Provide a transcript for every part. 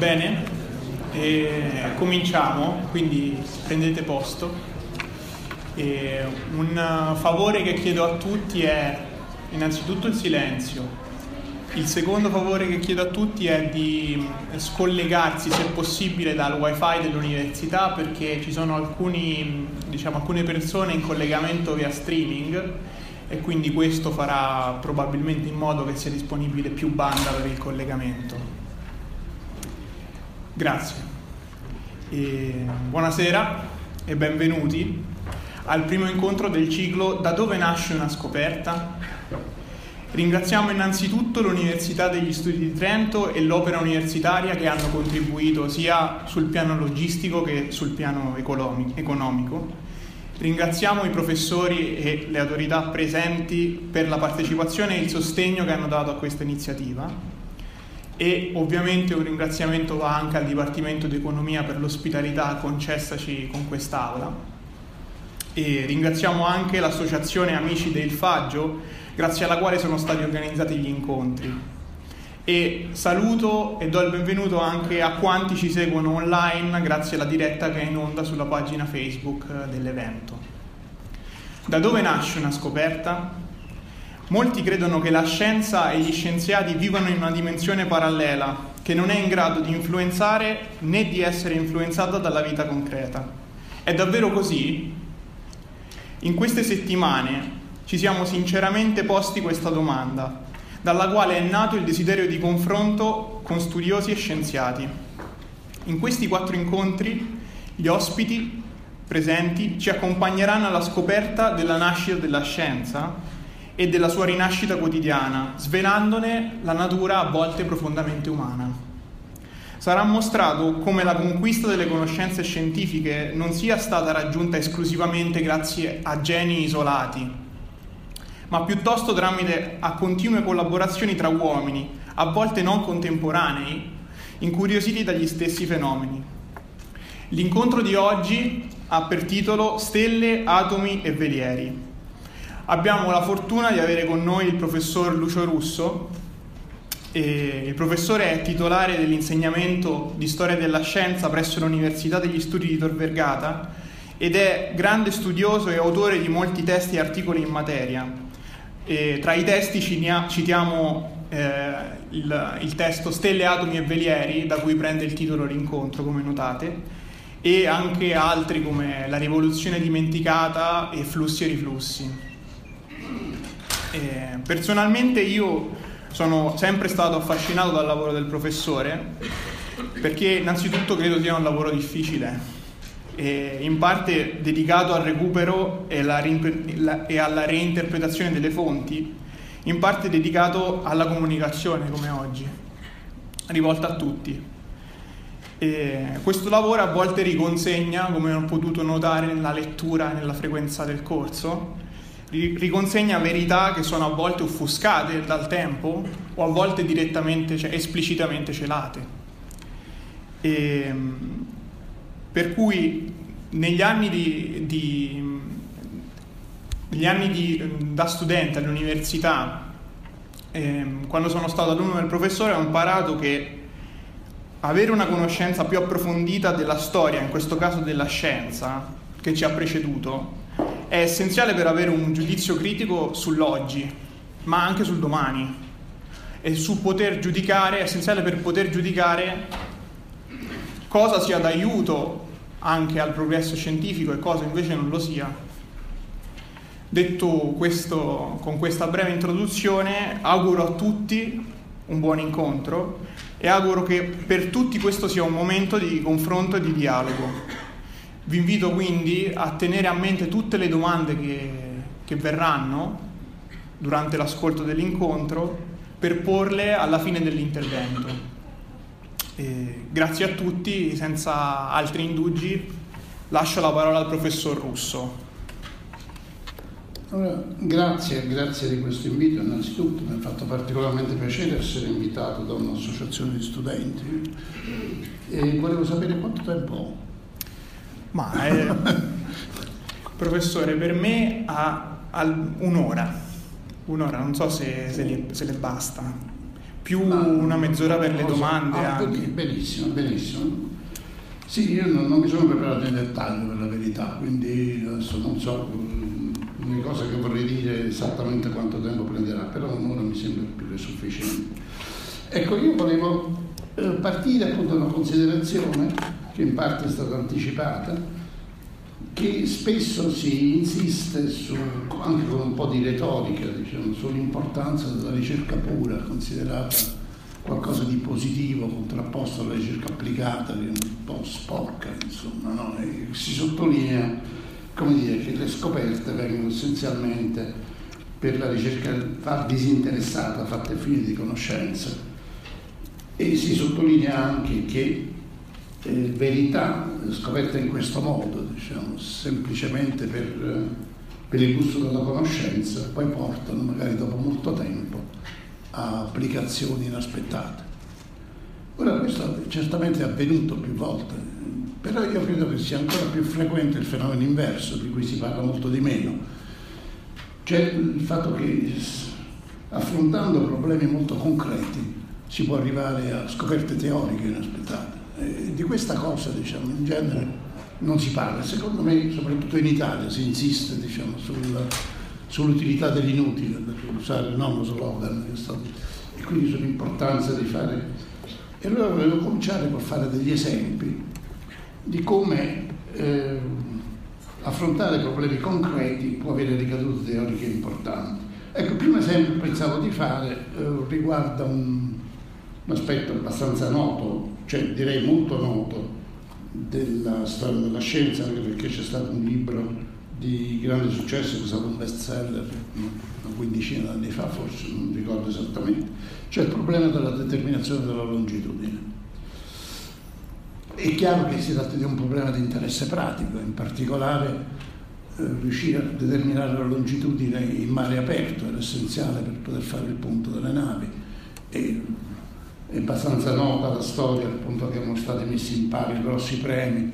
Bene, cominciamo, quindi prendete posto. E un favore che chiedo a tutti è innanzitutto il silenzio. Il secondo favore che chiedo a tutti è di scollegarsi se possibile dal wifi dell'università perché ci sono alcuni, diciamo, alcune persone in collegamento via streaming e quindi questo farà probabilmente in modo che sia disponibile più banda per il collegamento. Grazie. E buonasera e benvenuti al primo incontro del ciclo Da dove nasce una scoperta? Ringraziamo innanzitutto l'Università degli Studi di Trento e l'Opera Universitaria che hanno contribuito sia sul piano logistico che sul piano economico. Ringraziamo i professori e le autorità presenti per la partecipazione e il sostegno che hanno dato a questa iniziativa e ovviamente un ringraziamento va anche al Dipartimento di Economia per l'ospitalità concessaci con quest'aula. E ringraziamo anche l'Associazione Amici del Faggio, grazie alla quale sono stati organizzati gli incontri. E saluto e do il benvenuto anche a quanti ci seguono online grazie alla diretta che è in onda sulla pagina Facebook dell'evento. Da dove nasce una scoperta? Molti credono che la scienza e gli scienziati vivano in una dimensione parallela che non è in grado di influenzare né di essere influenzata dalla vita concreta. È davvero così? In queste settimane ci siamo sinceramente posti questa domanda, dalla quale è nato il desiderio di confronto con studiosi e scienziati. In questi quattro incontri gli ospiti presenti ci accompagneranno alla scoperta della nascita della scienza e della sua rinascita quotidiana, svelandone la natura a volte profondamente umana. Sarà mostrato come la conquista delle conoscenze scientifiche non sia stata raggiunta esclusivamente grazie a geni isolati, ma piuttosto tramite a continue collaborazioni tra uomini, a volte non contemporanei, incuriositi dagli stessi fenomeni. L'incontro di oggi ha per titolo Stelle, atomi e velieri. Abbiamo la fortuna di avere con noi il professor Lucio Russo. Il professore è titolare dell'insegnamento di storia della scienza presso l'Università degli Studi di Tor Vergata ed è grande studioso e autore di molti testi e articoli in materia. E tra i testi citiamo eh, il, il testo Stelle, atomi e velieri, da cui prende il titolo L'incontro, come notate, e anche altri come La rivoluzione dimenticata e Flussi e riflussi. Eh, personalmente io sono sempre stato affascinato dal lavoro del professore perché innanzitutto credo sia un lavoro difficile in parte dedicato al recupero e, e alla reinterpretazione delle fonti, in parte dedicato alla comunicazione come oggi, rivolta a tutti. E questo lavoro a volte riconsegna, come ho potuto notare nella lettura e nella frequenza del corso, riconsegna verità che sono a volte offuscate dal tempo o a volte direttamente, cioè esplicitamente celate. E, ehm, per cui negli anni, di, di, negli anni di, da studente all'università, eh, quando sono stato alunno del professore, ho imparato che avere una conoscenza più approfondita della storia, in questo caso della scienza, che ci ha preceduto, è essenziale per avere un giudizio critico sull'oggi, ma anche sul domani. E su poter giudicare, è essenziale per poter giudicare cosa sia d'aiuto anche al progresso scientifico e cosa invece non lo sia. Detto questo, con questa breve introduzione, auguro a tutti un buon incontro e auguro che per tutti questo sia un momento di confronto e di dialogo. Vi invito quindi a tenere a mente tutte le domande che, che verranno durante l'ascolto dell'incontro per porle alla fine dell'intervento. E grazie a tutti, senza altri indugi, lascio la parola al professor Russo. Allora, grazie, grazie di questo invito innanzitutto, mi ha fatto particolarmente piacere essere invitato da un'associazione di studenti e volevo sapere quanto tempo ho. Ma eh, professore, per me ha, ha, un'ora, un'ora, non so se, se, le, se le basta più Ma, una mezz'ora per le domande. Ah. Benissimo, benissimo. Sì, io non, non, mi sono preparato in dettaglio per la verità, quindi adesso non so le cose che vorrei dire esattamente quanto tempo prenderà, però un'ora mi sembra più che sufficiente. Ecco, io volevo eh, partire appunto da una considerazione che in parte è stata anticipata, che spesso si insiste su, anche con un po' di retorica diciamo, sull'importanza della ricerca pura, considerata qualcosa di positivo contrapposto alla ricerca applicata, che è un po' sporca, insomma, no? si sottolinea dire, che le scoperte vengono essenzialmente per la ricerca disinteressata, fatta a fini di conoscenza. E si sottolinea anche che eh, verità scoperte in questo modo, diciamo, semplicemente per, per, il gusto della conoscenza, poi portano magari dopo molto tempo a applicazioni inaspettate. Ora questo certamente è avvenuto più volte, però io credo che sia ancora più frequente il fenomeno inverso, di cui si parla molto di meno, cioè il fatto che affrontando problemi molto concreti si può arrivare a scoperte teoriche inaspettate. Eh, di questa cosa diciamo, in genere non si parla. Secondo me, soprattutto in Italia, si insiste diciamo, sul, sull'utilità dell'inutile, per usare il nuovo slogan, stato, e quindi sull'importanza di fare. E allora volevo cominciare col fare degli esempi di come eh, affrontare problemi concreti può avere ricadute teoriche importanti. Ecco, il primo esempio che pensavo di fare eh, riguarda un, un aspetto abbastanza noto cioè direi molto noto della storia della scienza, anche perché c'è stato un libro di grande successo che è stato un best seller una quindicina d'anni fa, forse non ricordo esattamente, cioè il problema della determinazione della longitudine. È chiaro che si tratta di un problema di interesse pratico, in particolare eh, riuscire a determinare la longitudine in mare aperto era essenziale per poter fare il punto delle navi. E è abbastanza nota la storia, appunto che erano stati messi in pari grossi premi,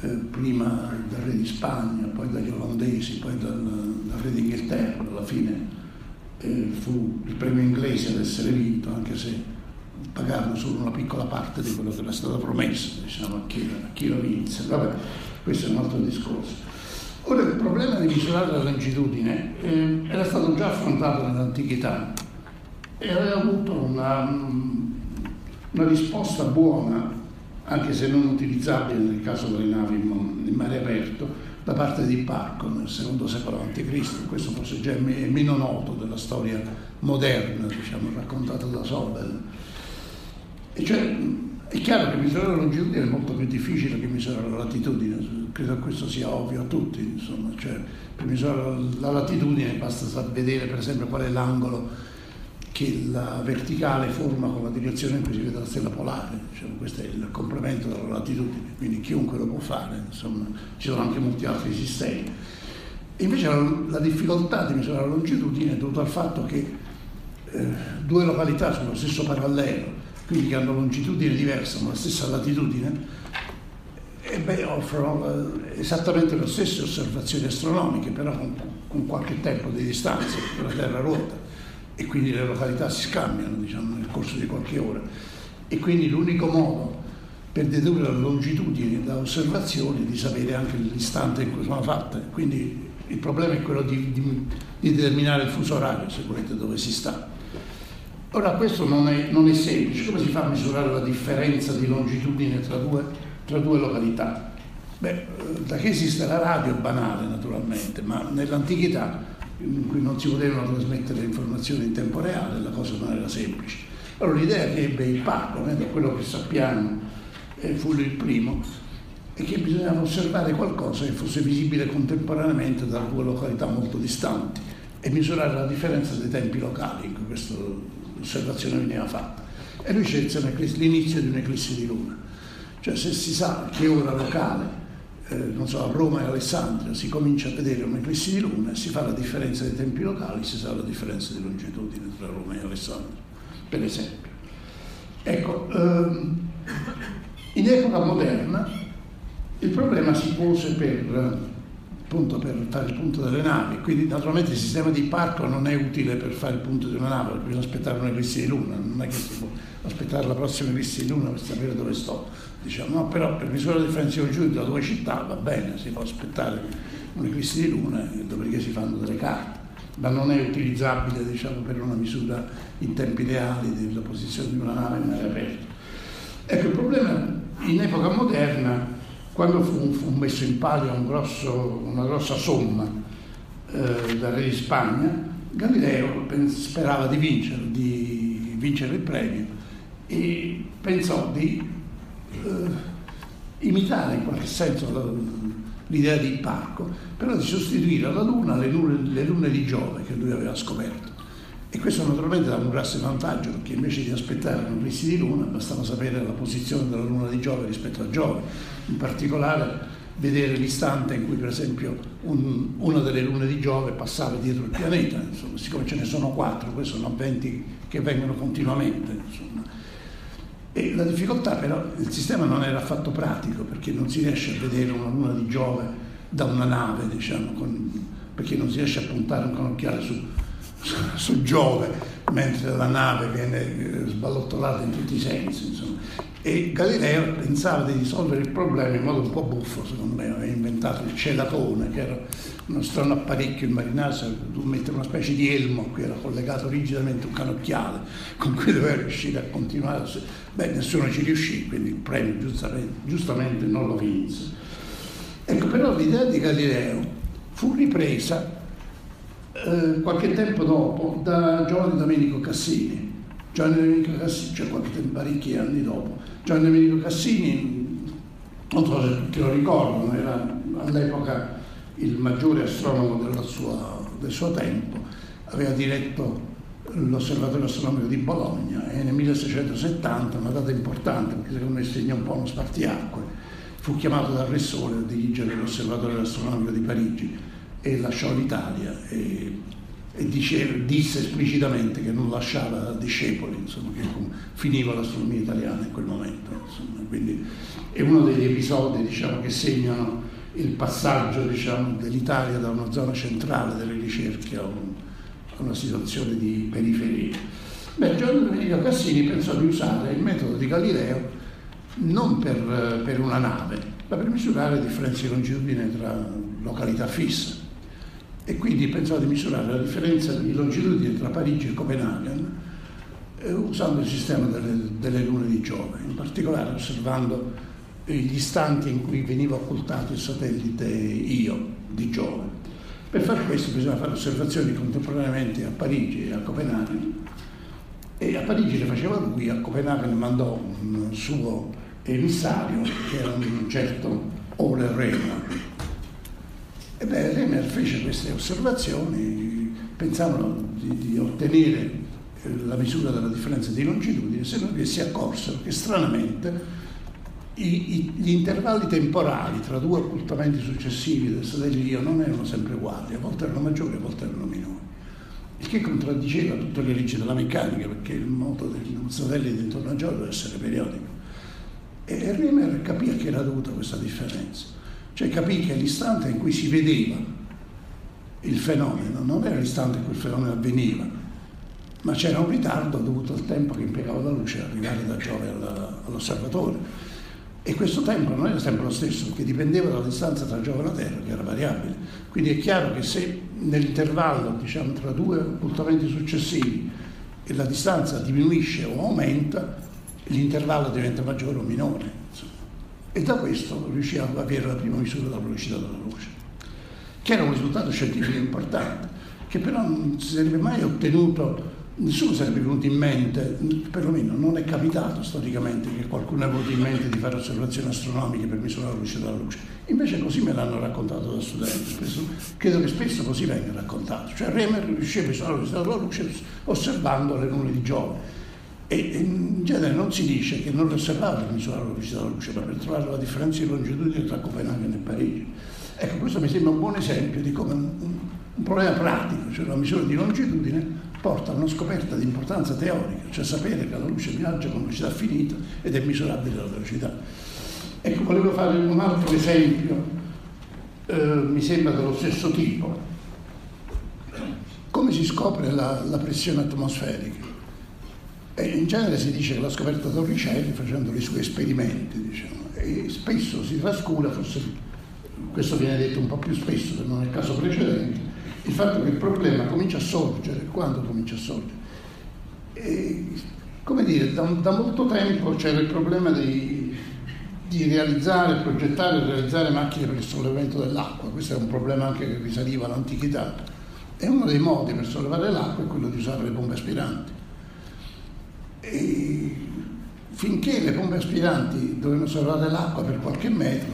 eh, prima dal re di Spagna, poi dagli olandesi, poi dal, dal re d'Inghilterra, alla fine eh, fu il premio inglese ad essere vinto, anche se pagarono solo una piccola parte di quello che era stato promesso, diciamo, a chi, a chi lo vinse. Vabbè, questo è un altro discorso. Ora il problema di misurare la longitudine eh, era stato già affrontato nell'antichità e aveva avuto una, una risposta buona, anche se non utilizzabile nel caso delle navi in mare aperto, da parte di Parco nel secondo secolo a.C. Questo forse già è meno noto della storia moderna, diciamo, raccontata da Sobel. E cioè, è chiaro che misurare la longitudine è molto più difficile che misurare la latitudine, credo che questo sia ovvio a tutti, insomma, cioè, per misurare la latitudine basta vedere per esempio qual è l'angolo che la verticale forma con la direzione in cui si vede la stella polare, diciamo, questo è il complemento della latitudine, quindi chiunque lo può fare, insomma, ci sono anche molti altri sistemi. Invece la, la, difficoltà di misurare la longitudine è dovuta al fatto che eh, due località sullo stesso parallelo, quindi che hanno longitudine diversa ma la stessa latitudine, e beh, offrono eh, esattamente le stesse osservazioni astronomiche, però con, con qualche tempo di distanza, perché la Terra ruota e quindi le località si scambiano diciamo, nel corso di qualche ora. E quindi l'unico modo per dedurre la longitudine da osservazioni è di sapere anche l'istante in cui sono fatte. Quindi il problema è quello di, di, di determinare il fuso orario, se volete, dove si sta. Ora questo non è, non è, semplice, come si fa a misurare la differenza di longitudine tra due, tra due località? Beh, da che esiste la radio è banale naturalmente, ma nell'antichità in cui non si potevano trasmettere informazioni in tempo reale la cosa non era semplice. Allora l'idea che ebbe il Pacco, eh, da quello che sappiamo, eh, fu il primo, e che bisognava osservare qualcosa che fosse visibile contemporaneamente da due località molto distanti e misurare la differenza dei tempi locali in cui questa osservazione veniva fatta. E lui scelse l'inizio di un'eclissi di luna. Cioè se si sa che ora locale, eh, so, a Roma e Alessandria si comincia a vedere un'eclissi di luna e si fa la differenza dei tempi locali, si sa la differenza di longitudine tra Roma e Alessandria, per esempio. Ecco, ehm, in epoca moderna il problema si pose per, appunto, per fare il punto delle navi, quindi naturalmente il sistema di parco non è utile per fare il punto di una nave, bisogna aspettare un'eclissi di luna, non è che si può aspettare la prossima eclissi di luna per sapere dove sto, diciamo, no, però per differenza di longitudine da due città va bene, si può aspettare un'eclissi di luna e dopodiché si fanno delle carte ma non è utilizzabile diciamo, per una misura in tempi reali della posizione di una nave in aria aperta. Ecco, il problema in epoca moderna quando fu, fu messo in palio un grosso, una grossa somma eh, dal re di Spagna, Galileo sperava di vincere, di vincere il premio e pensò di eh, imitare in qualche senso l'idea di Parco, però di sostituire alla Luna le lune, le lune di Giove che lui aveva scoperto. E questo naturalmente dà un grosso vantaggio perché invece di aspettare un'eclissi di luna bastava sapere la posizione della luna di Giove rispetto a Giove, in particolare vedere l'istante in cui per esempio un, una delle lune di Giove passava dietro il pianeta, insomma, siccome ce ne sono quattro, questi sono avventi che vengono continuamente. Insomma. E la difficoltà però, il sistema non era affatto pratico perché non si riesce a vedere una luna di Giove da una nave, diciamo, con, perché non si riesce a puntare un canocchiale su, su Giove, mentre la nave viene eh, sballottolata in tutti i sensi. Insomma. E Galileo pensava di risolvere il problema in modo un po' buffo, secondo me, aveva inventato il celatone, che era uno strano apparecchio in marinaggio, tu mettere una specie di elmo a cui era collegato rigidamente un canocchiale, con cui doveva riuscire a continuare. Beh, nessuno ci riuscì, quindi il premio giustamente, giustamente non lo vinse. Ecco, però l'idea di Galileo fu ripresa eh, qualche tempo dopo da Giovanni Domenico Cassini. Giovanni Domenico Cassini, cioè qualche tempo, parecchi anni dopo. Giovanni Domenico Cassini, non so se tutti lo ricordano, era all'epoca il maggiore astronomo sua, del suo tempo, aveva diretto l'osservatorio astronomico di Bologna e nel 1670, una data importante perché secondo me segna un po' uno spartiacque, fu chiamato dal Re Sole a dirigere l'osservatorio astronomico di Parigi e lasciò l'Italia e, e dice, disse esplicitamente che non lasciava discepoli, insomma, che finiva l'astronomia italiana in quel momento. Insomma. Quindi è uno degli episodi diciamo, che segnano il passaggio diciamo, dell'Italia da una zona centrale delle ricerche a, un, una situazione di periferia. Beh, Giorgio Domenico Cassini pensò di usare il metodo di Galileo non per, per una nave, ma per misurare differenze di longitudine tra località fisse e quindi pensò di misurare la differenza di longitudine tra Parigi e Copenaghen eh, usando il sistema delle, delle, lune di Giove, in particolare osservando gli istanti in cui veniva occultato il satellite Io di Giove. Per fare questo bisogna fare osservazioni contemporaneamente a Parigi e a Copenaghen. E a Parigi le faceva lui, a Copenaghen mandò un suo emissario che era un certo Ole Rena e beh, Remer fece queste osservazioni, pensavano di, di ottenere la misura della differenza di longitudine, se non che si accorsero che stranamente i, i, gli intervalli temporali tra due occultamenti successivi del satellite non erano sempre uguali, a volte erano maggiori, a volte erano minori. Il che contraddiceva tutte le leggi della meccanica, perché il moto del satellite intorno a Giove deve essere periodico. E Riemer capì a che era dovuta questa differenza. Cioè capì che l'istante in cui si vedeva il fenomeno non era l'istante in cui il fenomeno avveniva, ma c'era un ritardo dovuto al tempo che impiegava la luce ad arrivare da Giove all'osservatore. E questo tempo non era sempre lo stesso, perché dipendeva dalla distanza tra Giove e la Terra, che era variabile. Quindi è chiaro che se nell'intervallo diciamo, tra due occultamenti successivi la distanza diminuisce o aumenta, l'intervallo diventa maggiore o minore. Insomma. E da questo riusciamo ad avere la prima misura della velocità della luce, che era un risultato scientifico importante, che però non si sarebbe mai ottenuto nessuno sarebbe venuto in mente, perlomeno non è capitato storicamente che qualcuno abbia avuto in mente di fare osservazioni astronomiche per misurare la luce della luce. Invece così me l'hanno raccontato da studenti, spesso, credo che spesso così venga raccontato. Cioè Remer riusciva a misurare la luce della luce osservando le nuvole di Giove. E in genere non si dice che non le osservava per misurare la luce della luce, ma per trovare la differenza di longitudine tra Copenaghen e Parigi. Ecco, questo mi sembra un buon esempio di come un, un problema pratico, cioè la misura di longitudine, porta a una scoperta di importanza teorica, cioè sapere che la luce viaggia con velocità finita ed è misurabile la velocità. Ecco, volevo fare un altro esempio, eh, mi sembra dello stesso tipo. Come si scopre la, la pressione atmosferica? E in genere si dice che l'ha scoperta Torricelli facendo i suoi esperimenti, diciamo, e spesso si trascura, forse questo viene detto un po' più spesso, se non nel caso precedente, il fatto che il problema comincia a sorgere, quando comincia a sorgere? E, come dire, da, da, molto tempo c'era il problema di, di realizzare, progettare e realizzare macchine per il sollevamento dell'acqua, questo è un problema anche che risaliva all'antichità. E uno dei modi per sollevare l'acqua è quello di usare le pompe aspiranti. E finché le pompe aspiranti dovevano sollevare l'acqua per qualche metro,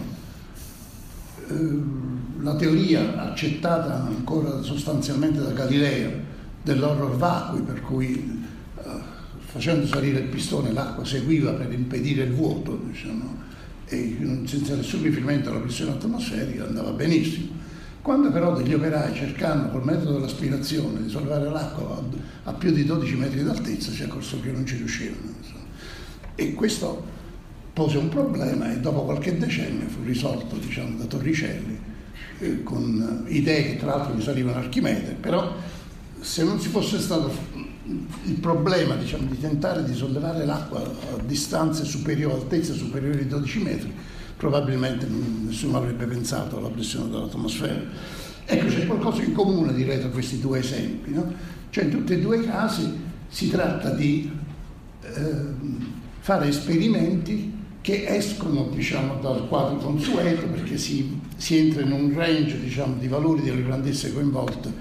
eh, la teoria accettata ancora sostanzialmente da Galileo dell'horror vacui, per cui eh, facendo salire il pistone l'acqua seguiva per impedire il vuoto, diciamo, e senza nessun riferimento alla pressione atmosferica andava benissimo. Quando però degli operai cercando col metodo dell'aspirazione di sollevare l'acqua a, più di 12 metri d'altezza si accorso che non ci riuscivano. Insomma. E questo pose un problema e dopo qualche decennio fu risolto diciamo, da Torricelli con idee che tra l'altro risalivano a Archimede, però se non ci fosse stato il problema diciamo, di tentare di sollevare l'acqua a distanze superiori, altezze superiori ai 12 metri, probabilmente nessuno avrebbe pensato alla pressione dell'atmosfera. Ecco, c'è qualcosa in comune direi tra questi due esempi, no? Cioè in tutti e due i casi si tratta di eh, fare esperimenti che escono diciamo, dal quadro consueto perché si, si entra in un range diciamo, di valori delle grandezze coinvolte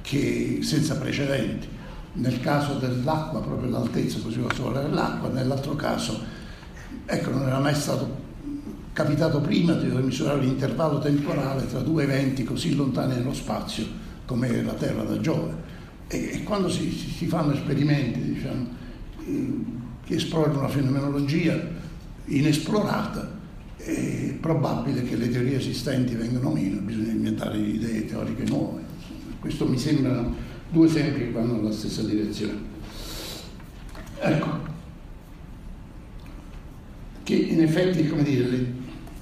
che, senza precedenti. Nel caso dell'acqua, proprio l'altezza così va solo l'acqua, nell'altro caso, ecco, non era mai stato capitato prima di misurare l'intervallo temporale tra due eventi così lontani nello spazio come la Terra da Giove. E, e quando si, si, fanno esperimenti diciamo, eh, che esplorano la fenomenologia, inesplorata, è probabile che le teorie esistenti vengano meno, bisogna inventare idee teoriche nuove. Questo mi sembrano due esempi che vanno nella stessa direzione. Ecco, che in effetti, come dire,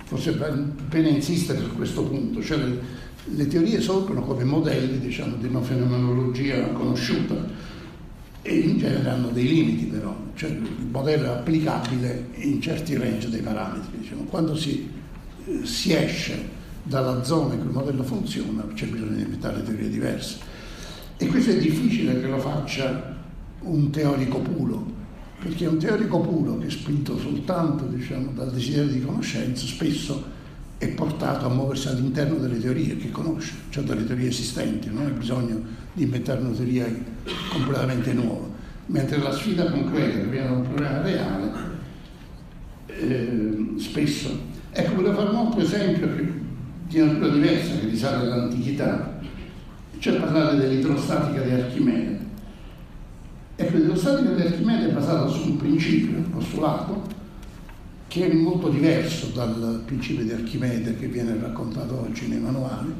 forse bene insistere su questo punto, cioè le, le teorie sorgono come modelli diciamo, di una fenomenologia conosciuta e in genere hanno dei limiti però, cioè il modello è applicabile in certi range dei parametri. Diciamo. Quando si, eh, si, esce dalla zona in cui il modello funziona c'è bisogno di inventare teorie diverse. E questo è difficile che lo faccia un teorico puro, perché un teorico puro che è spinto soltanto diciamo, dal desiderio di conoscenza spesso è portato a muoversi all'interno delle teorie che conosce, cioè delle teorie esistenti, non ha bisogno di inventare una teoria completamente nuova. Mentre la sfida concreta che viene da un problema reale, eh, spesso... Ecco, volevo fare un altro esempio di natura diversa che risale all'antichità, cioè parlare dell'idrostatica di Archimede. Ecco, l'idrostatica di Archimede è basata su un principio, un postulato, che è molto diverso dal principio di Archimede che viene raccontato oggi nei manuali.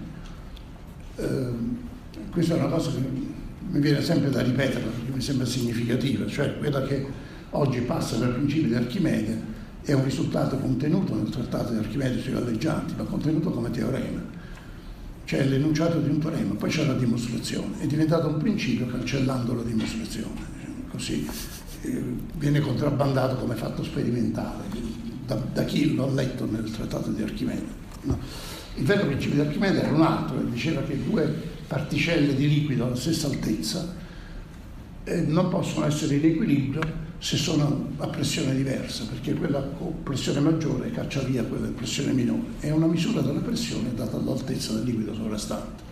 Eh, questa è una cosa che mi viene sempre da ripetere perché mi sembra significativa, cioè quella che oggi passa per principio di Archimede è un risultato contenuto nel trattato di Archimede sui galleggianti, ma contenuto come teorema. Cioè l'enunciato di un teorema, poi c'è la dimostrazione, è diventato un principio cancellando la dimostrazione, diciamo così eh, viene contrabbandato come fatto sperimentale da, da chi l'ha letto nel trattato di Archimede. No? Il vero principio di Archimede era un altro, diceva che due particelle di liquido alla stessa altezza eh, non possono essere in equilibrio se sono a pressione diversa, perché quella con pressione maggiore caccia via quella di pressione minore. È una misura della pressione data dall'altezza del liquido sovrastante.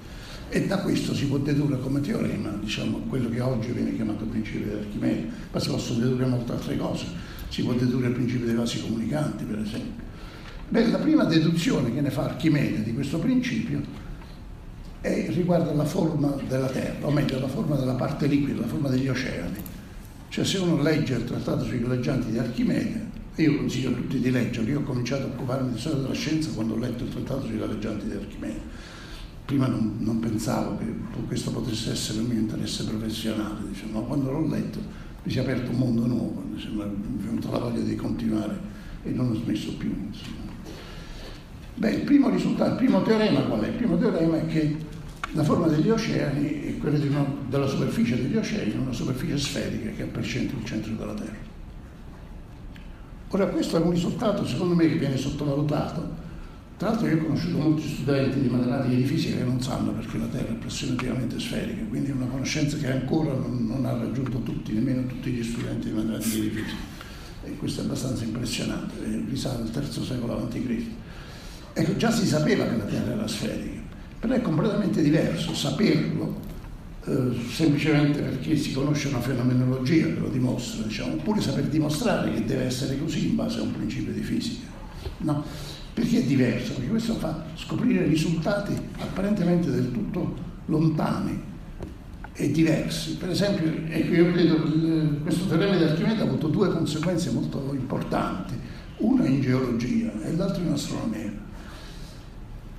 E da questo si può dedurre come teorema, diciamo, quello che oggi viene chiamato principio di Archimede, ma si possono dedurre molte altre cose. Si può dedurre il principio dei vasi comunicanti, per esempio. Beh, la prima deduzione che ne fa Archimede di questo principio è, riguarda la forma della Terra, o meglio la forma della parte liquida, la forma degli oceani. Cioè se uno legge il trattato sui galleggianti di Archimede, io consiglio a tutti di leggerlo, io ho cominciato a occuparmi di storia della scienza quando ho letto il trattato sui galleggianti di Archimede. Prima non, non pensavo che questo potesse essere il mio interesse professionale, diciamo, ma quando l'ho letto mi si è aperto un mondo nuovo, mi è venuta la voglia di continuare e non ho smesso più. Insomma. Beh, il primo risultato, il primo teorema qual è? Il primo teorema è che la forma degli oceani è quella una, della superficie degli oceani, una superficie sferica che è centro il centro della Terra. Ora questo è un risultato secondo me che viene sottovalutato. Tra l'altro io ho conosciuto molti studenti di matematica e di fisica che non sanno perché la Terra è pressionativamente sferica, quindi è una conoscenza che ancora non, non ha raggiunto tutti, nemmeno tutti gli studenti di matematica e di fisica. E questo è abbastanza impressionante, risale al terzo secolo a.C. Ecco, già si sapeva che la Terra era sferica però è completamente diverso saperlo eh, semplicemente perché si conosce una fenomenologia che lo dimostra, diciamo, oppure saper dimostrare che deve essere così in base a un principio di fisica. No? Perché è diverso? Perché questo fa scoprire risultati apparentemente del tutto lontani e diversi. Per esempio, ecco, io credo questo teorema di Archimede ha avuto due conseguenze molto importanti, una in geologia e l'altra in astronomia.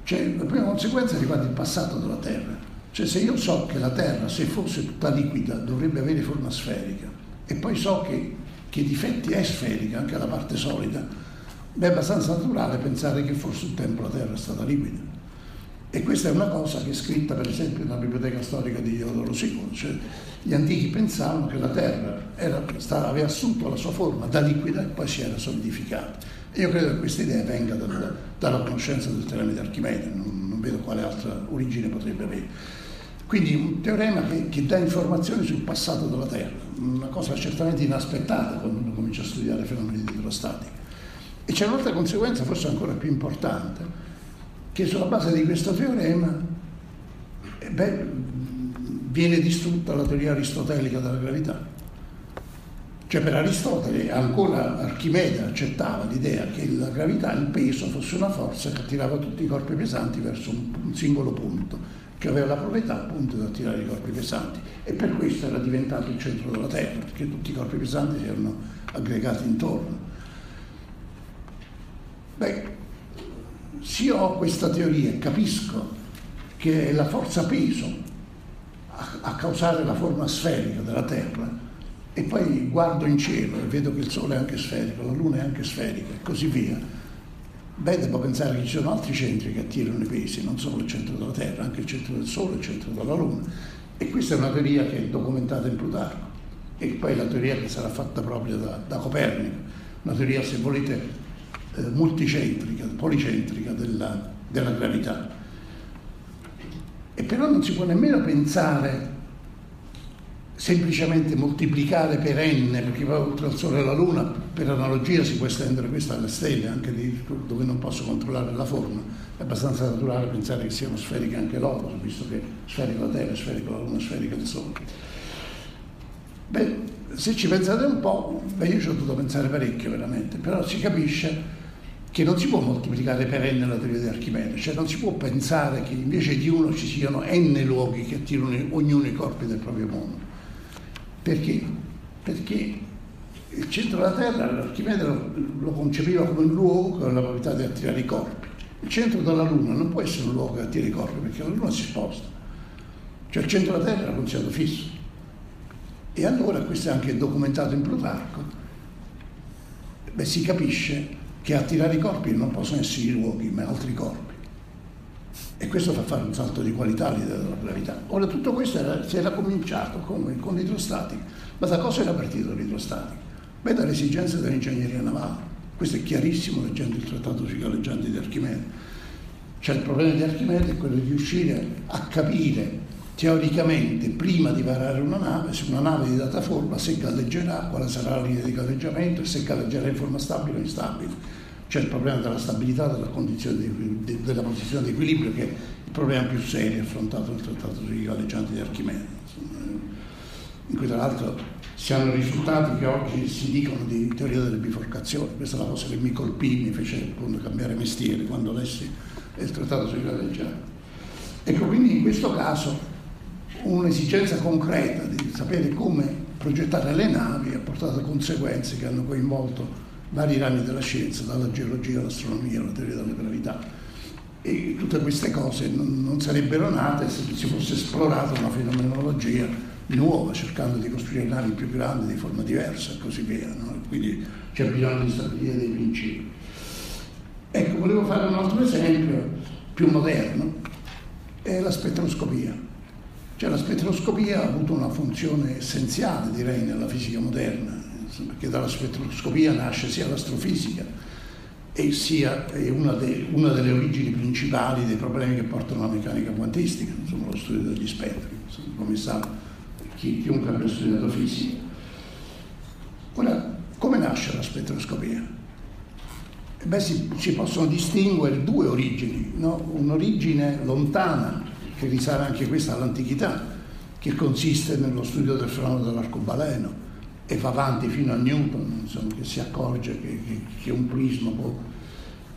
Cioè, la prima conseguenza riguarda il passato della Terra. Cioè, se io so che la Terra, se fosse tutta liquida, dovrebbe avere forma sferica, e poi so che, che difetti è sferica, anche la parte solida, beh, è abbastanza naturale pensare che forse un tempo la Terra è stata liquida. E questa è una cosa che è scritta per esempio nella biblioteca storica di Diodoro Siculo, cioè gli antichi pensavano che la Terra era, aveva assunto la sua forma da liquida e poi si era solidificata. Io credo che questa idea venga dal, dalla conoscenza del teorema di Archimede, non, non, vedo quale altra origine potrebbe avere. Quindi un teorema che, che, dà informazioni sul passato della Terra, una cosa certamente inaspettata quando uno comincia a studiare fenomeni di idrostatica. E c'è un'altra conseguenza, forse ancora più importante, che sulla base di questo teorema eh, beh, viene distrutta la teoria aristotelica della gravità. Cioè per Aristotele ancora Archimede accettava l'idea che la gravità, il peso, fosse una forza che attirava tutti i corpi pesanti verso un, singolo punto, che aveva la proprietà appunto di attirare i corpi pesanti e per questo era diventato il centro della Terra, perché tutti i corpi pesanti si erano aggregati intorno. Beh, se io ho questa teoria e capisco che è la forza peso a, a causare la forma sferica della Terra, e poi guardo in cielo e vedo che il Sole è anche sferico, la Luna è anche sferica e così via. Beh, devo pensare che ci sono altri centri che attirano i pesi, non solo il centro della Terra, anche il centro del Sole, il centro della Luna. E questa è una teoria che è documentata in Plutarco. E poi la teoria che sarà fatta proprio da, da Copernico, una teoria, se volete, eh, multicentrica, policentrica della, della gravità. E però non si può nemmeno pensare semplicemente moltiplicare per n, perché poi oltre al Sole e alla Luna, per analogia si può estendere questo alle stelle, anche lì dove non posso controllare la forma. È abbastanza naturale pensare che siano sferiche anche loro, visto che sferica la Terra, sferica la Luna, sferica il Sole. Beh, se ci pensate un po', beh, io ci ho dovuto pensare parecchio veramente, però si capisce che non si può moltiplicare per n la teoria di Archimede, cioè non si può pensare che invece di uno ci siano n luoghi che attirano ognuno i corpi del proprio mondo perché? Perché il centro della Terra l'Archimede lo, lo concepiva come un luogo con la proprietà di attirare i corpi. Il centro della Luna non può essere un luogo che attira i corpi perché la Luna si sposta. Cioè il centro della Terra era considerato fisso. E allora, questo è anche documentato in Plutarco, beh, si capisce che a tirare i corpi non possono essere i luoghi, ma altri corpi. E questo fa fare un salto di qualità all'idea della gravità. Ora tutto questo era, si era cominciato come con l'idrostatica, ma da cosa era partito l'idrostatica? Beh, dalle esigenze dell'ingegneria navale. Questo è chiarissimo leggendo il trattato sui galleggianti di Archimede. Cioè il problema di Archimede è quello di riuscire a capire teoricamente, prima di varare una nave, se una nave di data forma, se galleggerà, quale sarà la linea di galleggiamento e se galleggerà in forma stabile o instabile c'è il problema della stabilità, della, di, della posizione di equilibrio, che è il problema più serio affrontato nel trattato sui galleggianti di Archimede, in cui tra l'altro si hanno risultati che oggi si dicono di teoria delle biforcazioni. Questa è la cosa che mi colpì, mi fece appunto cambiare mestiere quando lessi il trattato sui galleggianti. Ecco, quindi in questo caso un'esigenza concreta di sapere come progettare le navi ha portato a conseguenze che hanno coinvolto vari rami della scienza, dalla geologia all'astronomia, alla teoria della gravità. E tutte queste cose non, non sarebbero nate se si fosse esplorata una fenomenologia nuova, cercando di costruire navi più grandi, di forma diversa e così via. No? Quindi c'è bisogno di stabilire dei principi. Ecco, volevo fare un altro esempio più moderno, è la spettroscopia. Cioè la spettroscopia ha avuto una funzione essenziale, direi, nella fisica moderna perché dalla spettroscopia nasce sia l'astrofisica e sia una, de, una, delle origini principali dei problemi che portano alla meccanica quantistica, insomma lo studio degli spettri, insomma, come sa chi, chiunque abbia studiato fisica. Ora, come nasce la spettroscopia? E beh, si, si, possono distinguere due origini, no? un'origine lontana, che risale anche questa all'antichità, che consiste nello studio del fenomeno dell'arcobaleno, e va avanti fino a Newton, insomma, che si accorge che, che, che un prisma può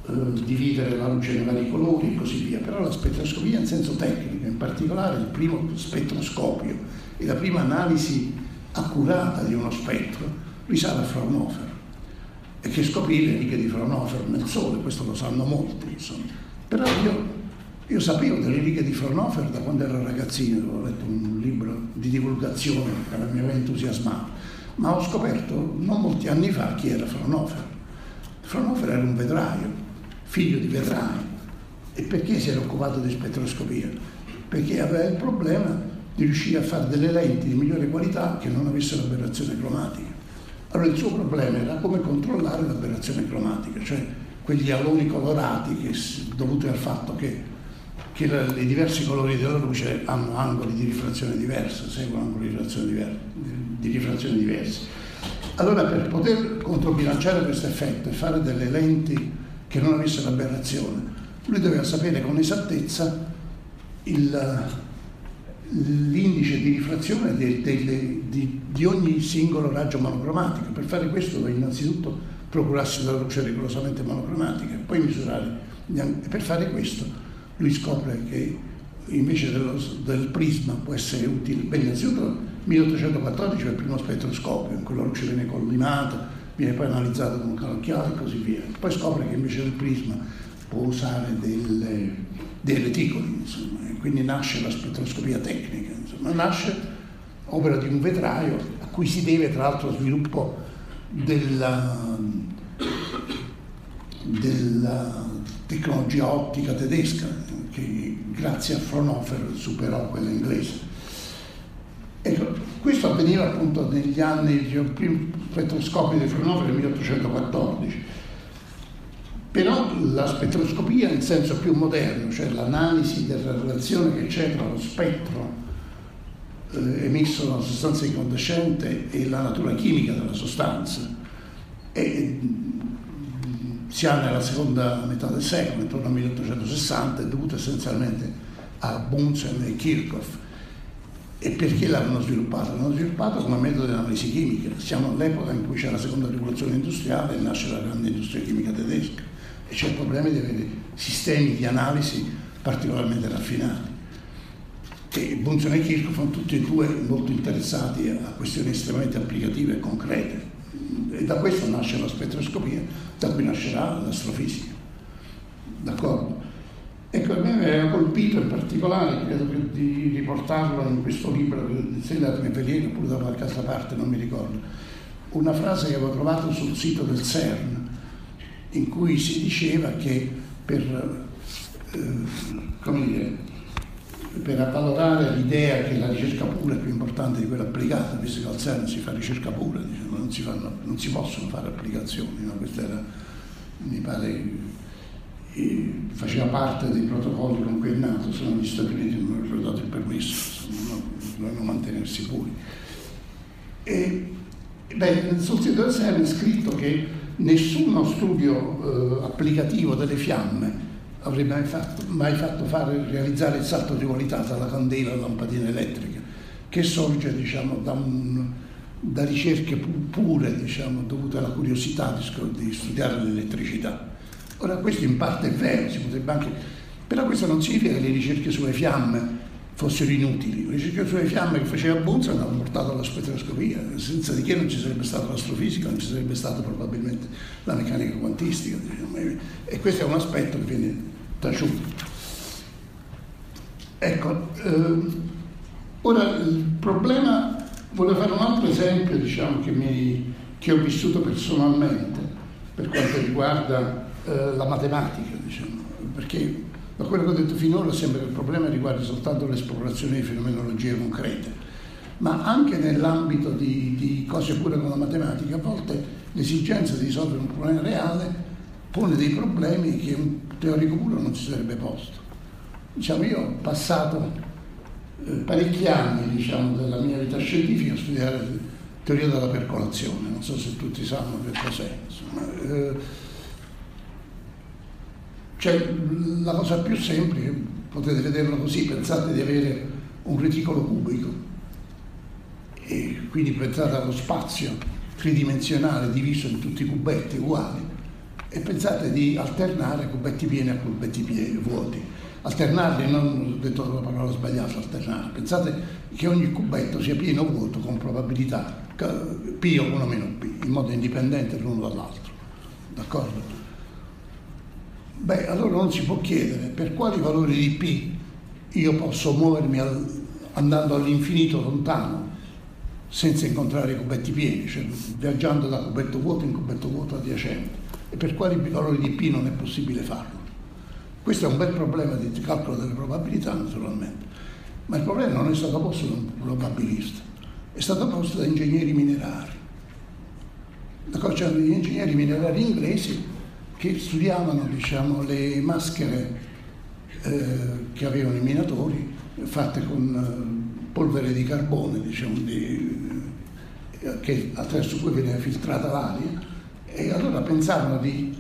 eh, dividere la luce in vari colori e così via. Però la spettroscopia in senso tecnico, in particolare il primo spettroscopio e la prima analisi accurata di uno spettro risale a Fraunhofer e che scoprì le righe di Fraunhofer nel Sole, questo lo sanno molti. Insomma. Però io, io sapevo delle righe di Fraunhofer da quando ero ragazzino, avevo letto un libro di divulgazione che mi aveva entusiasmato ma ho scoperto non molti anni fa chi era Fraunhofer. Fraunhofer era un vedraio, figlio di vedrai. E perché si era occupato di spettroscopia? Perché aveva il problema di riuscire a fare delle lenti di migliore qualità che non avessero aberrazione cromatica. Allora il suo problema era come controllare l'aberrazione cromatica, cioè quegli aloni colorati che, dovuti al fatto che che i diversi colori della luce hanno angoli di rifrazione diversi, seguono angoli di rifrazione diversi di rifrazione diversi. Allora per poter controbilanciare questo effetto e fare delle lenti che non avessero aberrazione, lui doveva sapere con esattezza il, l'indice di rifrazione di, di, di, di, ogni singolo raggio monocromatico. Per fare questo doveva innanzitutto procurarsi della luce rigorosamente monocromatica e poi misurare. E per fare questo lui scopre che invece dello, del prisma può essere utile, beh, innanzitutto 1814 è il primo spettroscopio, in cui la luce viene collimata, viene poi analizzata con calocchiale e così via. Poi scopre che invece del prisma può usare delle, dei reticoli, insomma, e quindi nasce la spettroscopia tecnica, insomma, nasce opera di un vetraio a cui si deve tra l'altro lo sviluppo della, della tecnologia ottica tedesca che grazie a Fraunhofer superò quella inglese. Ecco, questo avveniva appunto negli anni, il primo spettroscopio di Fraunhofer nel 1814. Però la spettroscopia in senso più moderno, cioè l'analisi della relazione che c'è tra lo spettro eh, emesso da una sostanza incandescente e la natura chimica della sostanza, e, si ha nella seconda metà del secolo, intorno al 1860, è dovuto essenzialmente a Bunsen e Kirchhoff e perché l'hanno sviluppato? L'hanno sviluppato come metodo di analisi chimica. Siamo all'epoca in cui c'è la seconda rivoluzione industriale e nasce la grande industria chimica tedesca e c'è il problema di avere sistemi di analisi particolarmente raffinati. E Bunsen e Kirchhoff sono tutti e due molto interessati a questioni estremamente applicative e concrete. E da questo nasce la spettroscopia, da cui nascerà l'astrofisica. D'accordo? Ecco, a me mi aveva colpito in particolare, credo di riportarlo in questo libro, se datemi Veliero oppure da qualche altra parte, non mi ricordo, una frase che avevo trovato sul sito del CERN, in cui si diceva che per, eh, come dire, per avvalorare l'idea che la ricerca pura è più importante di quella applicata, visto che al CERN si fa ricerca pura, diciamo, non, si fanno, non, si possono fare applicazioni, no? questo era, mi pare faceva parte dei protocolli con cui è nato, se no gli Stati Uniti non avrebbero dato il permesso, dovevano mantenersi puri. E, beh, sul sito del CERN è scritto che nessuno studio eh, applicativo delle fiamme avrebbe mai fatto, mai fatto fare, realizzare il salto di qualità dalla candela alla lampadina elettrica, che sorge diciamo, da, un, da, ricerche pure diciamo, dovute alla curiosità di, di studiare l'elettricità. Ora questo in parte è vero, si potrebbe anche... però questo non significa che le ricerche sulle fiamme fossero inutili. Le ricerche sulle fiamme che faceva Bunz hanno portato alla spettroscopia, senza di che non ci sarebbe stata l'astrofisica, non ci sarebbe stata probabilmente la meccanica quantistica. Diciamo. E questo è un aspetto che viene taciuto. Ecco, eh, ora il problema, volevo fare un altro esempio diciamo, che, mi, che ho vissuto personalmente per quanto riguarda eh, la matematica, diciamo, perché da quello che ho detto finora sembra che il problema riguardi soltanto l'esplorazione di fenomenologie concrete, ma anche nell'ambito di, di cose pure con la matematica, a volte l'esigenza di risolvere un problema reale pone dei problemi che un teorico puro non si sarebbe posto. Diciamo, io ho passato eh, parecchi anni diciamo, della mia vita scientifica a studiare teoria della percolazione, non so se tutti sanno che cos'è. Insomma, eh, cioè, la cosa più semplice, potete vederlo così, pensate di avere un reticolo cubico e quindi pensate allo spazio tridimensionale diviso in tutti i cubetti uguali e pensate di alternare cubetti pieni a cubetti pieni, vuoti. Alternarli, non ho detto la parola sbagliata, alternare. Pensate che ogni cubetto sia pieno o vuoto con probabilità P o 1 meno P, in modo indipendente l'uno dall'altro. D'accordo? Beh, allora non si può chiedere per quali valori di P io posso muovermi al, andando all'infinito lontano senza incontrare i cubetti pieni, cioè viaggiando da cubetto vuoto in cubetto vuoto adiacente. E per quali valori di P non è possibile farlo? Questo è un bel problema di calcolo delle probabilità, naturalmente. Ma il problema non è stato posto da un probabilista, è stato posto da ingegneri minerari. D'accordo? C'erano gli ingegneri minerari inglesi che studiavano diciamo, le maschere eh, che avevano i minatori fatte con eh, polvere di carbone diciamo, di, eh, che, attraverso cui veniva filtrata l'aria e allora pensavano di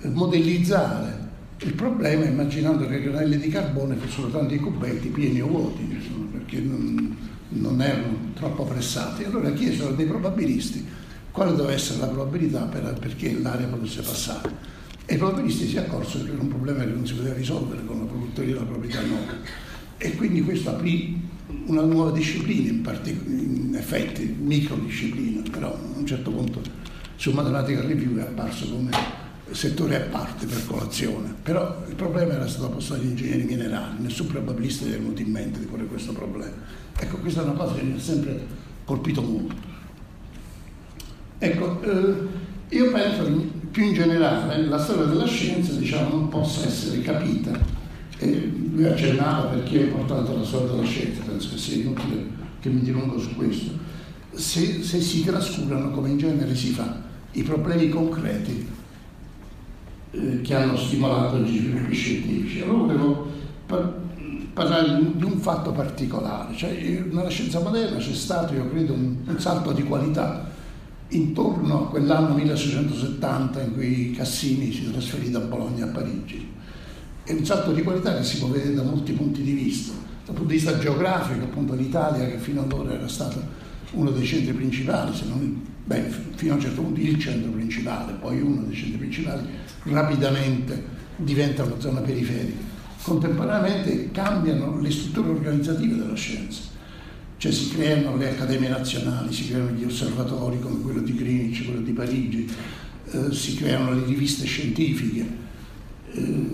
eh, modellizzare il problema immaginando che i granelli di carbone fossero tanti cubetti pieni o vuoti diciamo, perché non, non erano troppo pressati. Allora chiesero a dei probabilisti quale doveva essere la probabilità per, perché l'aria potesse passare. E i probabilisti si accorsero che era un problema che non si poteva risolvere con la teoria della probabilità nota. E quindi questo aprì una nuova disciplina, in, partic- in effetti microdisciplina, però a un certo punto su Mathematical Review è apparso come settore a parte per colazione. Però il problema era stato posto dagli ingegneri minerali, nessun probabilista gli è venuto in mente di porre questo problema. Ecco, questa è una cosa che mi ha sempre colpito molto. Ecco, eh, io penso che più in generale la storia della scienza diciamo, non possa essere capita. E lui accennava perché è importante la storia della scienza, penso che sia inutile che mi dilungo su questo. Se, se si trascurano, come in genere si fa, i problemi concreti eh, che hanno stimolato gli sviluppi scientifici. Allora volevo par- parlare di un fatto particolare, cioè nella scienza moderna c'è stato, io credo, un, un salto di qualità intorno a quell'anno 1670 in cui Cassini si trasferì da Bologna a Parigi. È un salto di qualità che si può vedere da molti punti di vista. Dal punto di vista geografico, appunto l'Italia che fino ad ora era stato uno dei centri principali, se non, beh, fino a un certo punto il centro principale, poi uno dei centri principali, rapidamente diventa una zona periferica. Contemporaneamente cambiano le strutture organizzative della scienza cioè si creano le accademie nazionali, si creano gli osservatori come quello di Greenwich, quello di Parigi, eh, si creano le riviste scientifiche, eh,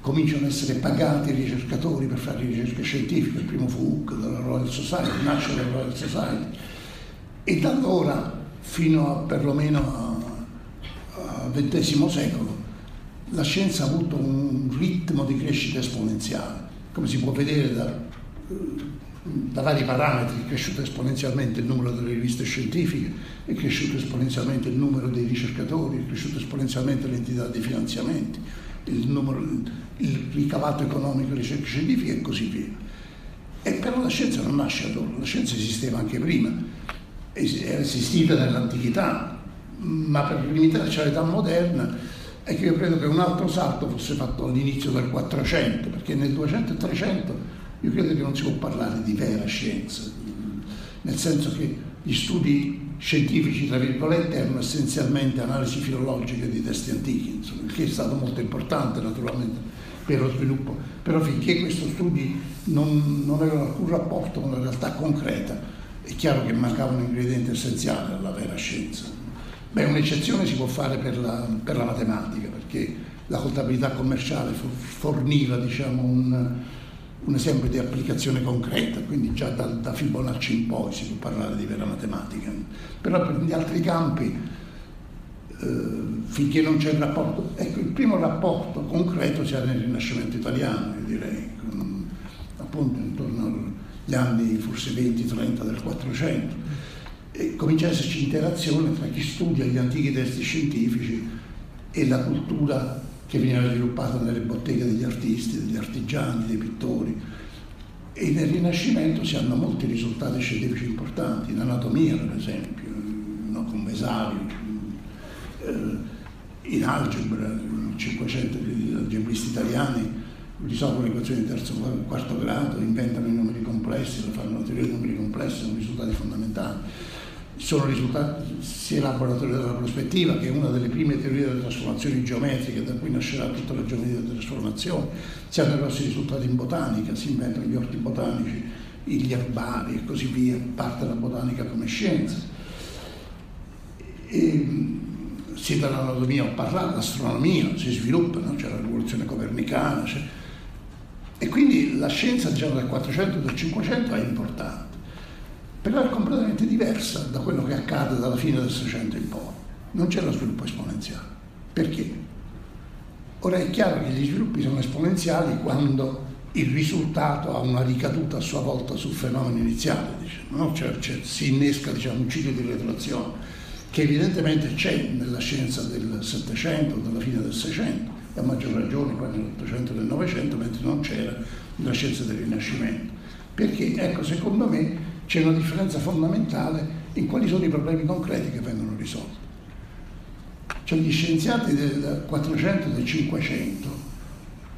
cominciano ad essere pagati i ricercatori per fare ricerche scientifiche, il primo fu Hooke dalla Royal Society, nasce la Royal Society. E da allora fino a perlomeno al XX secolo la scienza ha avuto un ritmo di crescita esponenziale, come si può vedere da da vari parametri, è cresciuto esponenzialmente il numero delle riviste scientifiche, è cresciuto esponenzialmente il numero dei ricercatori, è cresciuto esponenzialmente l'entità dei finanziamenti, il, numero, il ricavato economico delle ricerche scientifiche e così via. E però la scienza non nasce ad ora, la scienza esisteva anche prima, era esistita nell'antichità, ma per limitarci all'età moderna è che io credo che un altro salto fosse fatto all'inizio del 400, perché nel 200 e 300 io credo che non si può parlare di vera scienza, nel senso che gli studi scientifici, tra virgolette, erano essenzialmente analisi filologiche di testi antichi, insomma, che è stato molto importante naturalmente per lo sviluppo, però finché questi studi non, non avevano alcun rapporto con la realtà concreta, è chiaro che mancava un ingrediente essenziale alla vera scienza. Beh, un'eccezione si può fare per la, per la matematica, perché la contabilità commerciale forniva diciamo, un, un esempio di applicazione concreta, quindi già da, da, Fibonacci in poi si può parlare di vera matematica, però per gli altri campi, eh, finché non c'è il rapporto, ecco il primo rapporto concreto c'è nel Rinascimento italiano, io direi, con, appunto intorno agli anni forse 20-30 del 400, e comincia ad esserci interazione tra chi studia gli antichi testi scientifici e la cultura che veniva sviluppata nelle botteghe degli artisti, degli artigiani, dei pittori. E nel Rinascimento si hanno molti risultati scientifici importanti, in anatomia per esempio, no, con Vesali, eh, in algebra, 500 algebristi italiani risolvono le equazioni di terzo e quarto grado, inventano i numeri complessi, lo fanno la teoria dei numeri complessi, sono risultati fondamentali sono risultati sia la teoria della prospettiva, che è una delle prime teorie delle trasformazioni geometriche, da cui nascerà tutta la geometria delle trasformazioni, si hanno grossi risultati in botanica, si inventano gli orti botanici, gli erbari e così via, parte la botanica come scienza. E, sia dall'anatomia ho parlato, l'astronomia si sviluppa, no? c'è la rivoluzione copernicana, c'è... e quindi la scienza diciamo, del 400 e del 500 è importante però è completamente diversa da quello che accade dalla fine del 600 in poi. Non c'è lo sviluppo esponenziale. Perché? Ora è chiaro che gli sviluppi sono esponenziali quando il risultato ha una ricaduta a sua volta sul fenomeno iniziale, diciamo, no? cioè, cioè, si innesca diciamo, un ciclo di retroazione che evidentemente c'è nella scienza del Settecento, della fine del Seicento, e a maggior ragione poi nell'Ottocento e nel Novecento, mentre non c'era nella scienza del Rinascimento. Perché, ecco, secondo me c'è una differenza fondamentale in quali sono i problemi concreti che vengono risolti. Cioè gli scienziati del 400 e del 500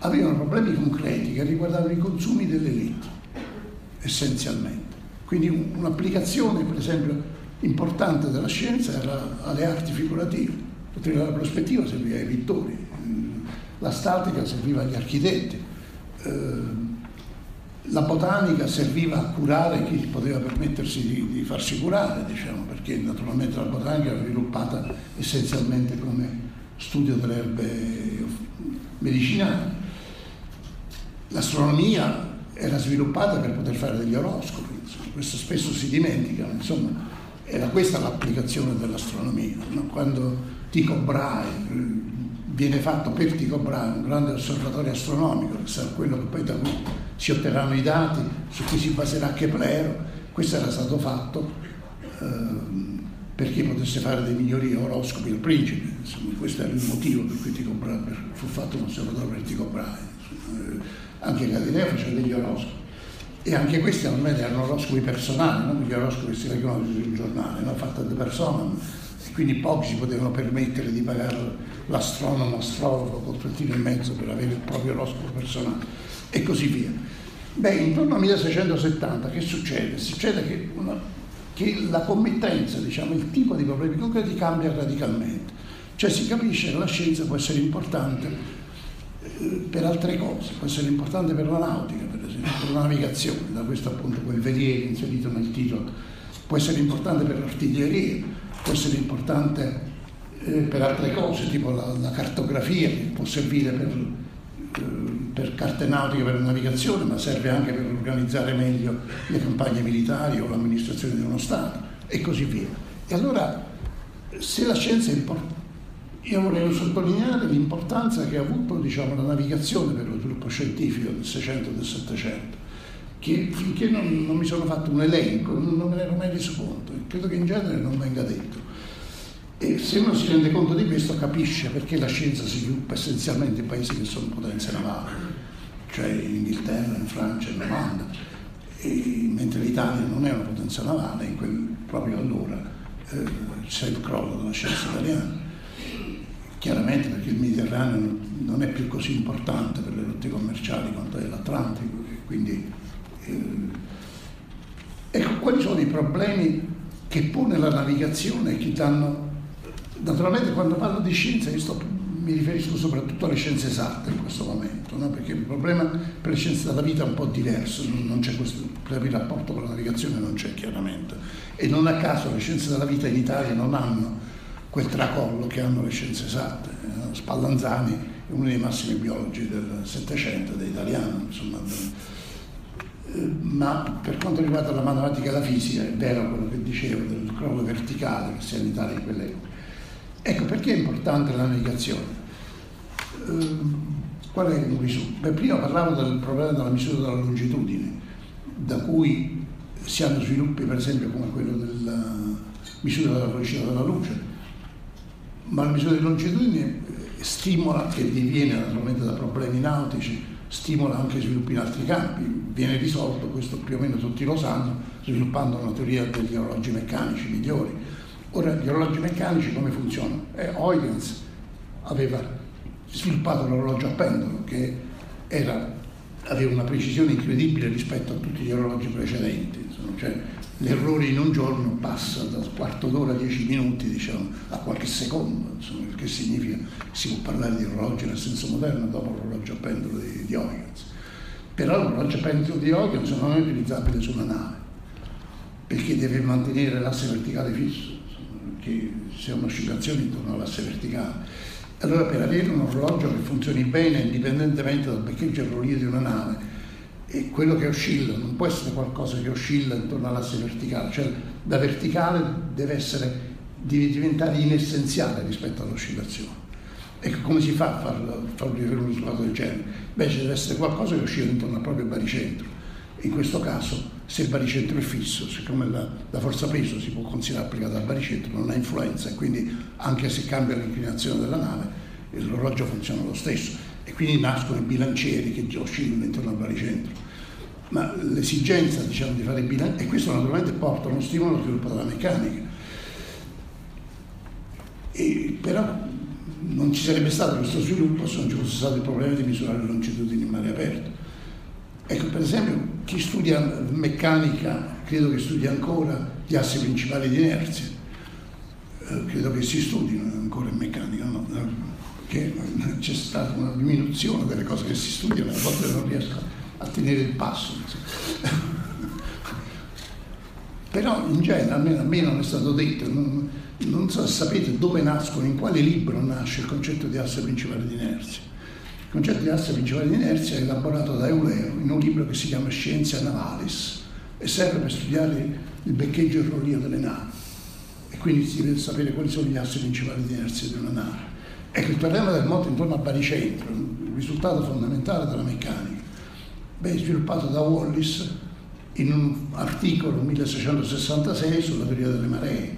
avevano problemi concreti che riguardavano i consumi dell'elite, essenzialmente. Quindi un'applicazione, per esempio, importante della scienza era alle arti figurative. La teoria della prospettiva serviva ai pittori, la statica serviva agli architetti. Eh, la botanica serviva a curare chi poteva permettersi di, di farsi curare, diciamo, perché naturalmente la botanica era sviluppata essenzialmente come studio delle erbe medicinali. L'astronomia era sviluppata per poter fare degli oroscopi, insomma. questo spesso si dimentica, insomma, era questa l'applicazione dell'astronomia. No? Quando Tycho Brahe viene fatto per Tycho Brahe, un grande osservatorio astronomico, che sarà quello che poi da cui si otterranno i dati su cui si baserà Keplero, questo era stato fatto eh, perché potesse fare dei migliori oroscopi al principe, insomma, questo era il motivo per cui Tycho Brahe fu fatto un osservatorio per Tycho Brahe. Insomma, eh, anche Galileo faceva degli oroscopi e anche questi normalmente erano oroscopi personali, non gli oroscopi che si leggono sul giornale, no? fatti da persone, e quindi pochi si potevano permettere di pagare l'astronomo, astrologo col trattino in mezzo per avere il proprio oroscopo personale e così via. Beh, intorno al 1670 che succede? Succede che, una, che la committenza, diciamo, il tipo di problemi concreti cambia radicalmente. Cioè si capisce che la scienza può essere importante eh, per altre cose, può essere importante per la nautica, per esempio la navigazione, da questo appunto quel veliere inserito nel titolo, può essere importante per l'artiglieria, può essere importante per altre cose, tipo la, la, cartografia, che può servire per, eh, per carte nautiche, per navigazione, ma serve anche per organizzare meglio le campagne militari o l'amministrazione di uno Stato e così via. E allora, se la scienza è importante, io volevo sottolineare l'importanza che ha avuto diciamo, la navigazione per lo sviluppo scientifico del 600 e del 700, che finché non, non mi sono fatto un elenco non, me ne ero mai reso conto, credo che in genere non venga detto. E se uno si rende conto di questo capisce perché la scienza si sviluppa essenzialmente in paesi che sono potenze navali, cioè in Inghilterra, in Francia, in Olanda, mentre l'Italia non è una potenza navale, quel, proprio allora eh, c'è il crollo della scienza italiana. Chiaramente perché il Mediterraneo non è più così importante per le rotte commerciali quanto è l'Atlantico, quindi eh, ecco quali sono i problemi che pone la navigazione e che danno Naturalmente quando parlo di scienza sto, mi riferisco soprattutto alle scienze esatte in questo momento, no? perché il problema per le scienze della vita è un po' diverso, questo, il rapporto con la navigazione non c'è chiaramente. E non a caso le scienze della vita in Italia non hanno quel tracollo che hanno le scienze esatte. Spallanzani è uno dei massimi biologi del Settecento, ed è italiano, insomma. Eh, ma per quanto riguarda la matematica e la fisica è vero quello che dicevo del crollo verticale che si è in Italia in quell'epoca Ecco perché è importante la navigazione. Eh, qual è il risultato? Beh, prima parlavo del problema della misura della longitudine, da cui si hanno sviluppi per esempio come quello della misura della velocità della luce, ma la misura di longitudine eh, stimola, che diviene naturalmente da problemi nautici, stimola anche sviluppi in altri campi, viene risolto, questo più o meno tutti lo sanno, sviluppando una teoria degli orologi meccanici migliori Ora, gli orologi meccanici come funzionano? Eh, Huygens aveva sviluppato l'orologio a pendolo che era, aveva una precisione incredibile rispetto a tutti gli orologi precedenti. Insomma, cioè, l'errore in un giorno passa da quarto d'ora a dieci minuti diciamo, a qualche secondo, insomma, che significa si può parlare di orologi nel senso moderno dopo l'orologio a pendolo di, di Huygens. Però l'orologio a pendolo di Huygens non è utilizzabile su una nave perché deve mantenere l'asse verticale fisso che sia un'oscillazione intorno all'asse verticale. Allora per avere un orologio che funzioni bene indipendentemente dal beccheggio e rollio di una nave, e quello che oscilla non può essere qualcosa che oscilla intorno all'asse verticale, cioè da verticale deve, essere, deve diventare inessenziale rispetto all'oscillazione. Ecco come si fa a far, far un risultato del genere? Ci deve essere qualcosa che oscilla intorno al proprio baricentro in questo caso, se il baricentro è fisso, siccome la, la forza peso si può considerare applicata al baricentro, non ha influenza e quindi anche se cambia l'inclinazione della nave, l'orologio funziona lo stesso e quindi nascono i bilancieri che oscillano intorno al baricentro. Ma l'esigenza diciamo, di fare bilanci, e questo naturalmente porta a uno stimolo allo sviluppo della meccanica. E, però non ci sarebbe stato questo sviluppo se non ci fosse stato il problema di misurare le longitudini in mare aperto. Ecco, per esempio, chi studia meccanica, credo che studi ancora gli assi principali di inerzia, eh, credo che si studino ancora in meccanica, no? Perché c'è stata una diminuzione delle cose che si studiano, a volte non riesco a tenere il passo. Però in genere, almeno a me non è stato detto, non, non so se sapete dove nascono, in quale libro nasce il concetto di asse principale di inerzia. Il concetto di asse principale di inerzia è elaborato da Euleo in un libro che si chiama Scienza Navalis e serve per studiare il beccheggio e il rollio delle navi. E quindi si deve sapere quali sono gli assi principali di inerzia di una nave. Ecco, il problema del moto intorno al baricentro, il risultato fondamentale della meccanica, beh, sviluppato da Wallis in un articolo 1666 sulla teoria delle maree.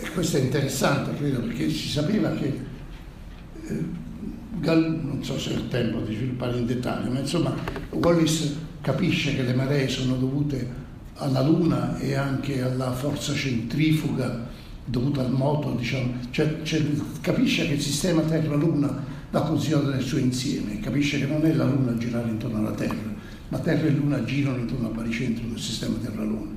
E questo è interessante, credo, perché si sapeva che eh, non so se è il tempo di sviluppare in dettaglio, ma insomma Wallis capisce che le maree sono dovute alla Luna e anche alla forza centrifuga dovuta al moto, diciamo, cioè, cioè, capisce che il sistema Terra-Luna va considerato nel suo insieme, capisce che non è la Luna a girare intorno alla Terra, ma Terra e Luna girano intorno al baricentro del sistema Terra-Luna.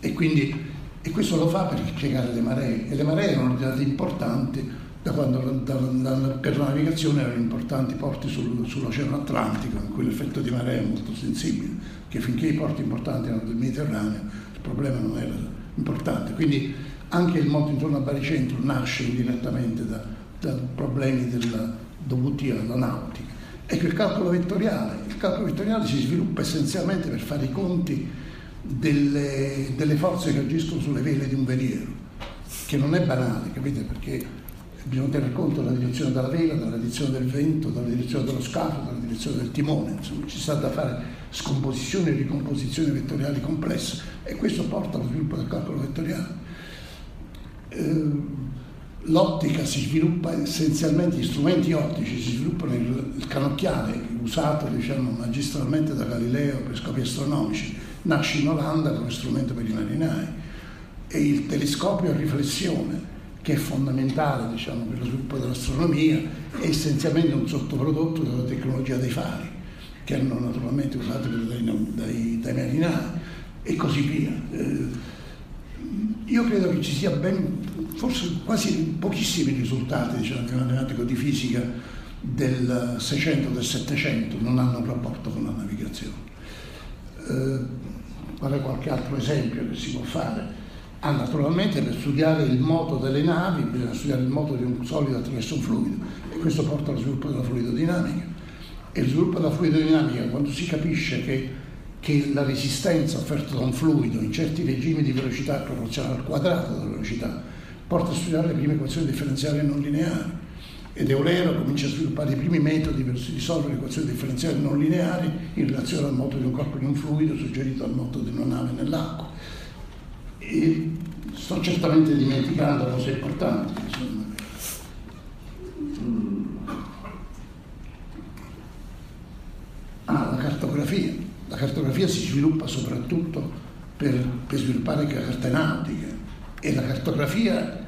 E, quindi, e questo lo fa per spiegare le maree, e le maree erano diventate importanti da quando da, da, per la navigazione erano importanti porti sul, sull'Oceano Atlantico, in cui l'effetto di marea è molto sensibile, che finché i porti importanti erano del Mediterraneo il problema non era importante. Quindi anche il mondo intorno a Baricentro nasce indirettamente da, da problemi della, dovuti alla nautica. Ecco il calcolo vettoriale. Il calcolo vettoriale si sviluppa essenzialmente per fare i conti delle, delle forze che agiscono sulle vele di un veliero, che non è banale, capite? Perché bisogna tener conto della direzione della vela, della direzione del vento, della direzione dello scafo, della direzione del timone, insomma ci sta da fare scomposizioni e ricomposizioni vettoriali complesse e questo porta allo sviluppo del calcolo vettoriale. Eh, l'ottica si sviluppa essenzialmente, gli strumenti ottici si sviluppano, il, il canocchiale usato diciamo, magistralmente da Galileo per scopi astronomici, nasce in Olanda come strumento per i marinai e il telescopio a riflessione che è fondamentale diciamo, per lo sviluppo dell'astronomia, è essenzialmente un sottoprodotto della tecnologia dei fari, che erano naturalmente usati dai, dai, dai marinai e così via. Eh, io credo che ci sia ben, forse quasi pochissimi risultati diciamo, di matematico di fisica del 600 del 700 non hanno rapporto con la navigazione. Eh, qual qualche altro esempio che si può fare? Ah, naturalmente per studiare il moto delle navi bisogna studiare il moto di un solido attraverso un fluido e questo porta allo sviluppo della fluidodinamica. E lo sviluppo della fluidodinamica, quando si capisce che, che la resistenza offerta da un fluido in certi regimi di velocità è proporzionale al quadrato della velocità, porta a studiare le prime equazioni differenziali non lineari. Ed Eulero comincia a sviluppare i primi metodi per risolvere le equazioni differenziali non lineari in relazione al moto di un corpo di un fluido suggerito al moto di una nave nell'acqua e sto certamente dimenticando cose importanti. Insomma. Ah, la cartografia. La cartografia si sviluppa soprattutto per, per sviluppare le carte nautiche e la cartografia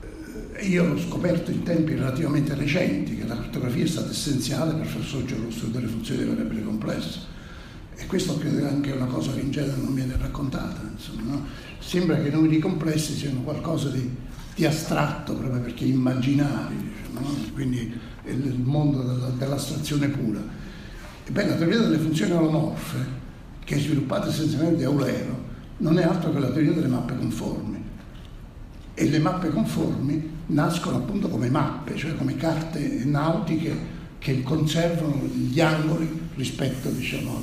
eh, io ho scoperto in tempi relativamente recenti che la cartografia è stata essenziale per far sorgere lo studio delle funzioni variabili complesse e questo credo è anche una cosa che in genere non viene raccontata. Insomma, no? Sembra che i numeri complessi siano qualcosa di, di astratto, proprio perché immaginari, diciamo, no? quindi è il mondo della, dell'astrazione pura. Ebbene, la teoria delle funzioni olomorfe, che è sviluppata essenzialmente da Eulero, non è altro che la teoria delle mappe conformi. E le mappe conformi nascono appunto come mappe, cioè come carte nautiche che conservano gli angoli rispetto diciamo,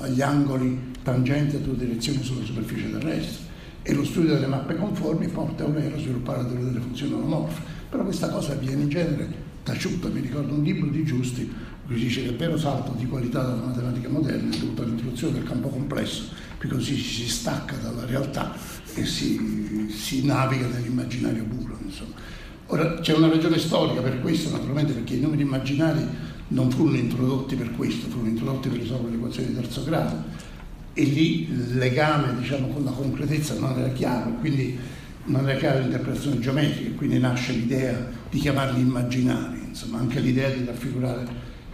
agli angoli tangenti a due direzioni sulla superficie terrestre e lo studio delle mappe conformi porta a Eulero a sviluppare delle funzioni olomorfe. Però questa cosa avviene in genere taciuta, mi ricordo un libro di Giusti cui dice che il vero salto di qualità della matematica moderna è dovuto all'introduzione del campo complesso, perché così si stacca dalla realtà e si, si naviga nell'immaginario puro. Insomma. Ora c'è una ragione storica per questo, naturalmente perché i numeri immaginari non furono introdotti per questo, furono introdotti per risolvere le equazioni di terzo grado e lì il legame diciamo, con la concretezza non era chiaro, quindi non era chiara l'interpretazione geometrica, quindi nasce l'idea di chiamarli immaginari, insomma anche l'idea di raffigurare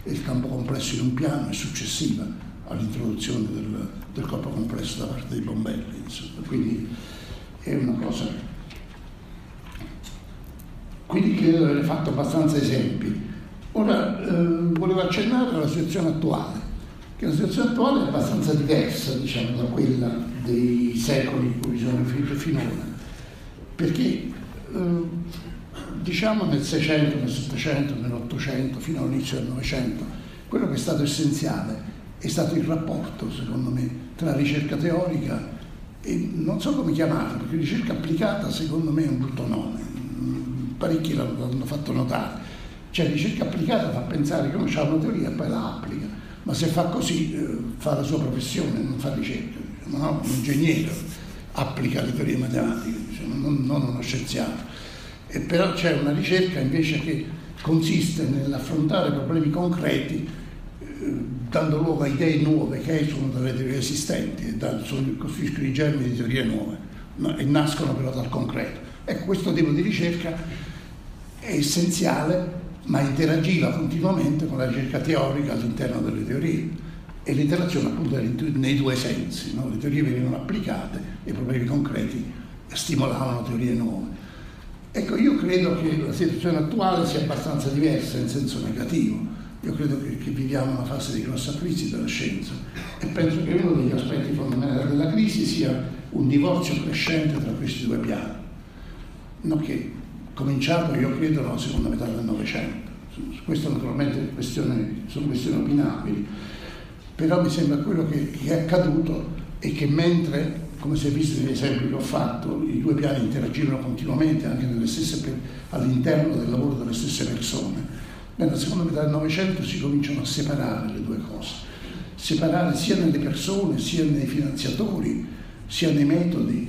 il campo complesso in un piano è successiva all'introduzione del, del corpo complesso da parte dei Bombelli, insomma. quindi è una cosa quindi credo di aver fatto abbastanza esempi. Ora eh, volevo accennare alla situazione attuale, che la situazione attuale è abbastanza diversa diciamo, da quella dei secoli in cui sono riferito finora, perché eh, diciamo nel 600, nel 700, nell'Ottocento, fino all'inizio del Novecento, quello che è stato essenziale è stato il rapporto, secondo me, tra ricerca teorica e non so come chiamarla, perché ricerca applicata secondo me è un brutto nome, parecchi l'hanno fatto notare. Cioè ricerca applicata fa pensare che uno ha una teoria e poi la applica, ma se fa così eh, fa la sua professione, non fa ricerca. Diciamo, no? Un ingegnere applica le teorie matematiche, diciamo, non, non uno scienziato. E però c'è una ricerca invece che consiste nell'affrontare problemi concreti eh, dando luogo a idee nuove che esulano dalle teorie esistenti da, costituiscono i germi di teorie nuove no? e nascono però dal concreto. Ecco, questo tipo di ricerca è essenziale, ma interagiva continuamente con la ricerca teorica all'interno delle teorie. E l'interazione appunto era nei due sensi, no? le teorie venivano applicate e i problemi concreti stimolavano teorie nuove. Ecco, io credo che la situazione attuale sia abbastanza diversa in senso negativo. Io credo che, che viviamo una fase di grossa crisi della scienza e penso che uno degli aspetti fondamentali della crisi sia un divorzio crescente tra questi due piani, no, che cominciato io credo nella seconda metà del Novecento. Su questo naturalmente questione, sono questioni opinabili, però mi sembra quello che, che è accaduto è che mentre come si è visto negli esempi che ho fatto, i due piani interagivano continuamente anche stesse, all'interno del lavoro delle stesse persone. Nella seconda metà del Novecento si cominciano a separare le due cose, separare sia nelle persone, sia nei finanziatori, sia nei metodi,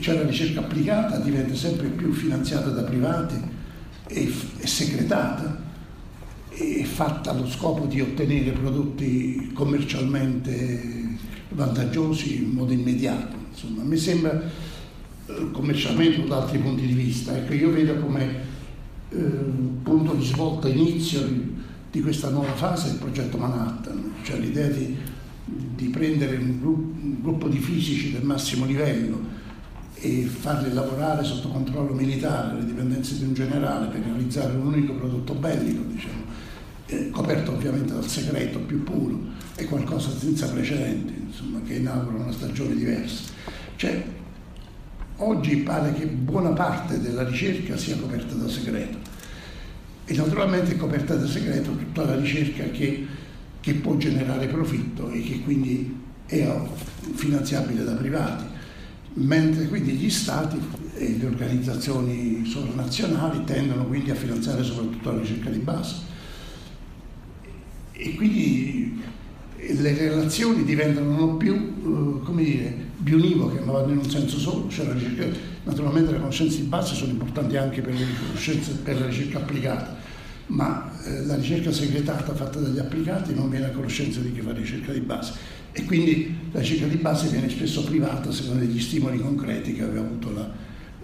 cioè la ricerca applicata diventa sempre più finanziata da privati e, e segretata e fatta allo scopo di ottenere prodotti commercialmente vantaggiosi in modo immediato. Insomma, mi sembra eh, commercialmente da altri punti di vista. Ecco, io vedo come eh, punto di svolta, inizio di, di, questa nuova fase il progetto Manhattan, cioè l'idea di, di prendere un, gruppo, un gruppo di fisici del massimo livello e farli lavorare sotto controllo militare, alle dipendenze di un generale per realizzare un unico prodotto bellico, diciamo, eh, coperto ovviamente dal segreto più puro, è qualcosa senza precedenti, insomma, che inaugura una stagione diversa. Cioè, oggi pare che buona parte della ricerca sia coperta da segreto e naturalmente è coperta da segreto tutta la ricerca che, che può generare profitto e che quindi è finanziabile da privati, mentre quindi gli stati e le organizzazioni sovranazionali tendono quindi a finanziare soprattutto la ricerca di base e quindi le relazioni diventano non più, uh, come dire, bionivoche, ma vanno in un senso solo. Cioè ricerca, naturalmente le conoscenze di base sono importanti anche per, per la ricerca applicata, ma eh, la ricerca segretata fatta dagli applicati non viene a conoscenza di chi fa ricerca di base. E quindi la ricerca di base viene spesso privata secondo degli stimoli concreti che aveva avuto la,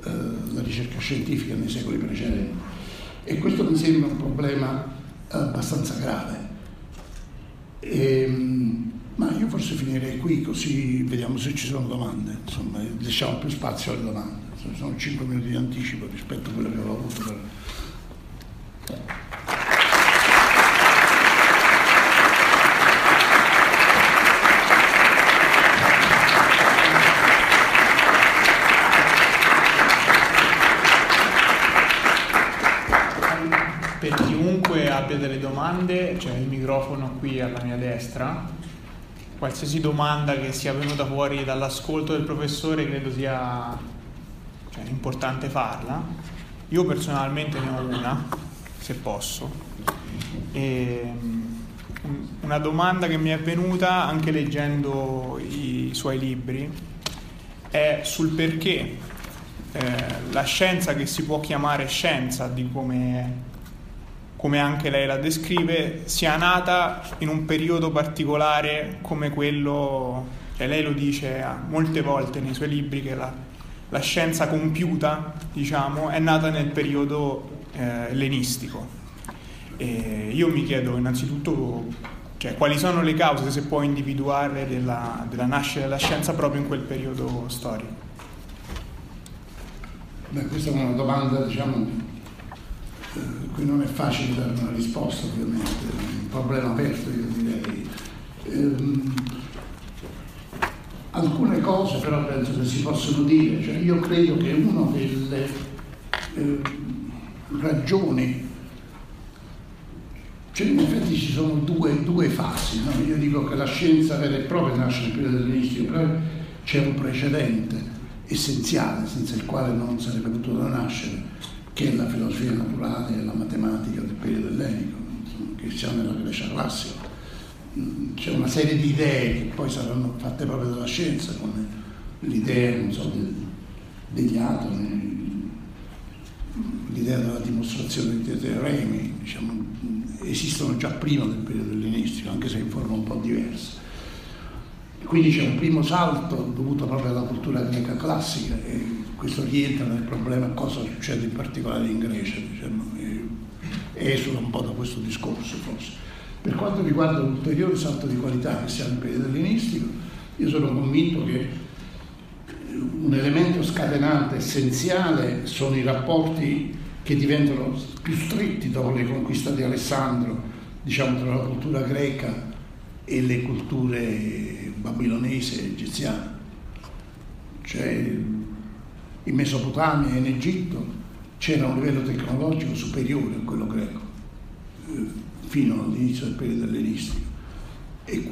eh, la ricerca scientifica nei secoli precedenti. E questo mi sembra un problema abbastanza grave e, ehm, ma io forse finirei qui così vediamo se ci sono domande, insomma, lasciamo più spazio alle domande. Sono 5 minuti di anticipo rispetto a quello che avevo avuto per... abbia delle domande, c'è il microfono qui alla mia destra. Qualsiasi domanda che sia venuta fuori dall'ascolto del professore credo sia cioè, importante farla. Io personalmente ne ho una, se posso. E, una domanda che mi è venuta anche leggendo i suoi libri è sul perché eh, la scienza che si può chiamare scienza di come come anche lei la descrive, sia nata in un periodo particolare come quello, cioè lei lo dice molte volte nei suoi libri che la, la scienza compiuta, diciamo, è nata nel periodo eh, ellenistico. E io mi chiedo innanzitutto cioè, quali sono le cause, se può individuare, della, della nascita della scienza proprio in quel periodo storico. Beh, questa è una domanda, diciamo, qui non è facile dare una risposta ovviamente, è un problema aperto io direi. Ehm, alcune cose però penso che si possono dire, cioè io credo che una delle eh, ragioni, cioè in effetti ci sono due, due fasi, no? io dico che la scienza vera e propria nasce nel periodo dell'inizio, però c'è un precedente essenziale senza il quale non sarebbe potuto nascere che è la filosofia naturale e la matematica del periodo ellenico, che siamo nella Grecia classica. Mm, c'è una serie di idee che poi saranno fatte proprio dalla scienza, come l'idea so, degli atomi, l'idea della dimostrazione di teoremi, diciamo, esistono già prima del periodo ellenistico, anche se in forma un po' diversa. Quindi c'è un primo salto dovuto proprio alla cultura greca classica e questo rientra nel problema cosa succede in particolare in Grecia, diciamo, esula un po' da questo discorso forse. Per quanto riguarda l'ulteriore salto di qualità che si ha nel periodo ellenistico, io sono convinto che un elemento scatenante essenziale sono i rapporti che diventano più stretti dopo le conquiste di Alessandro, diciamo tra la cultura greca e le culture babilonese e egiziane. Cioè in Mesopotamia e in Egitto c'era un livello tecnologico superiore a quello greco, eh, fino all'inizio del periodo ellenistico. E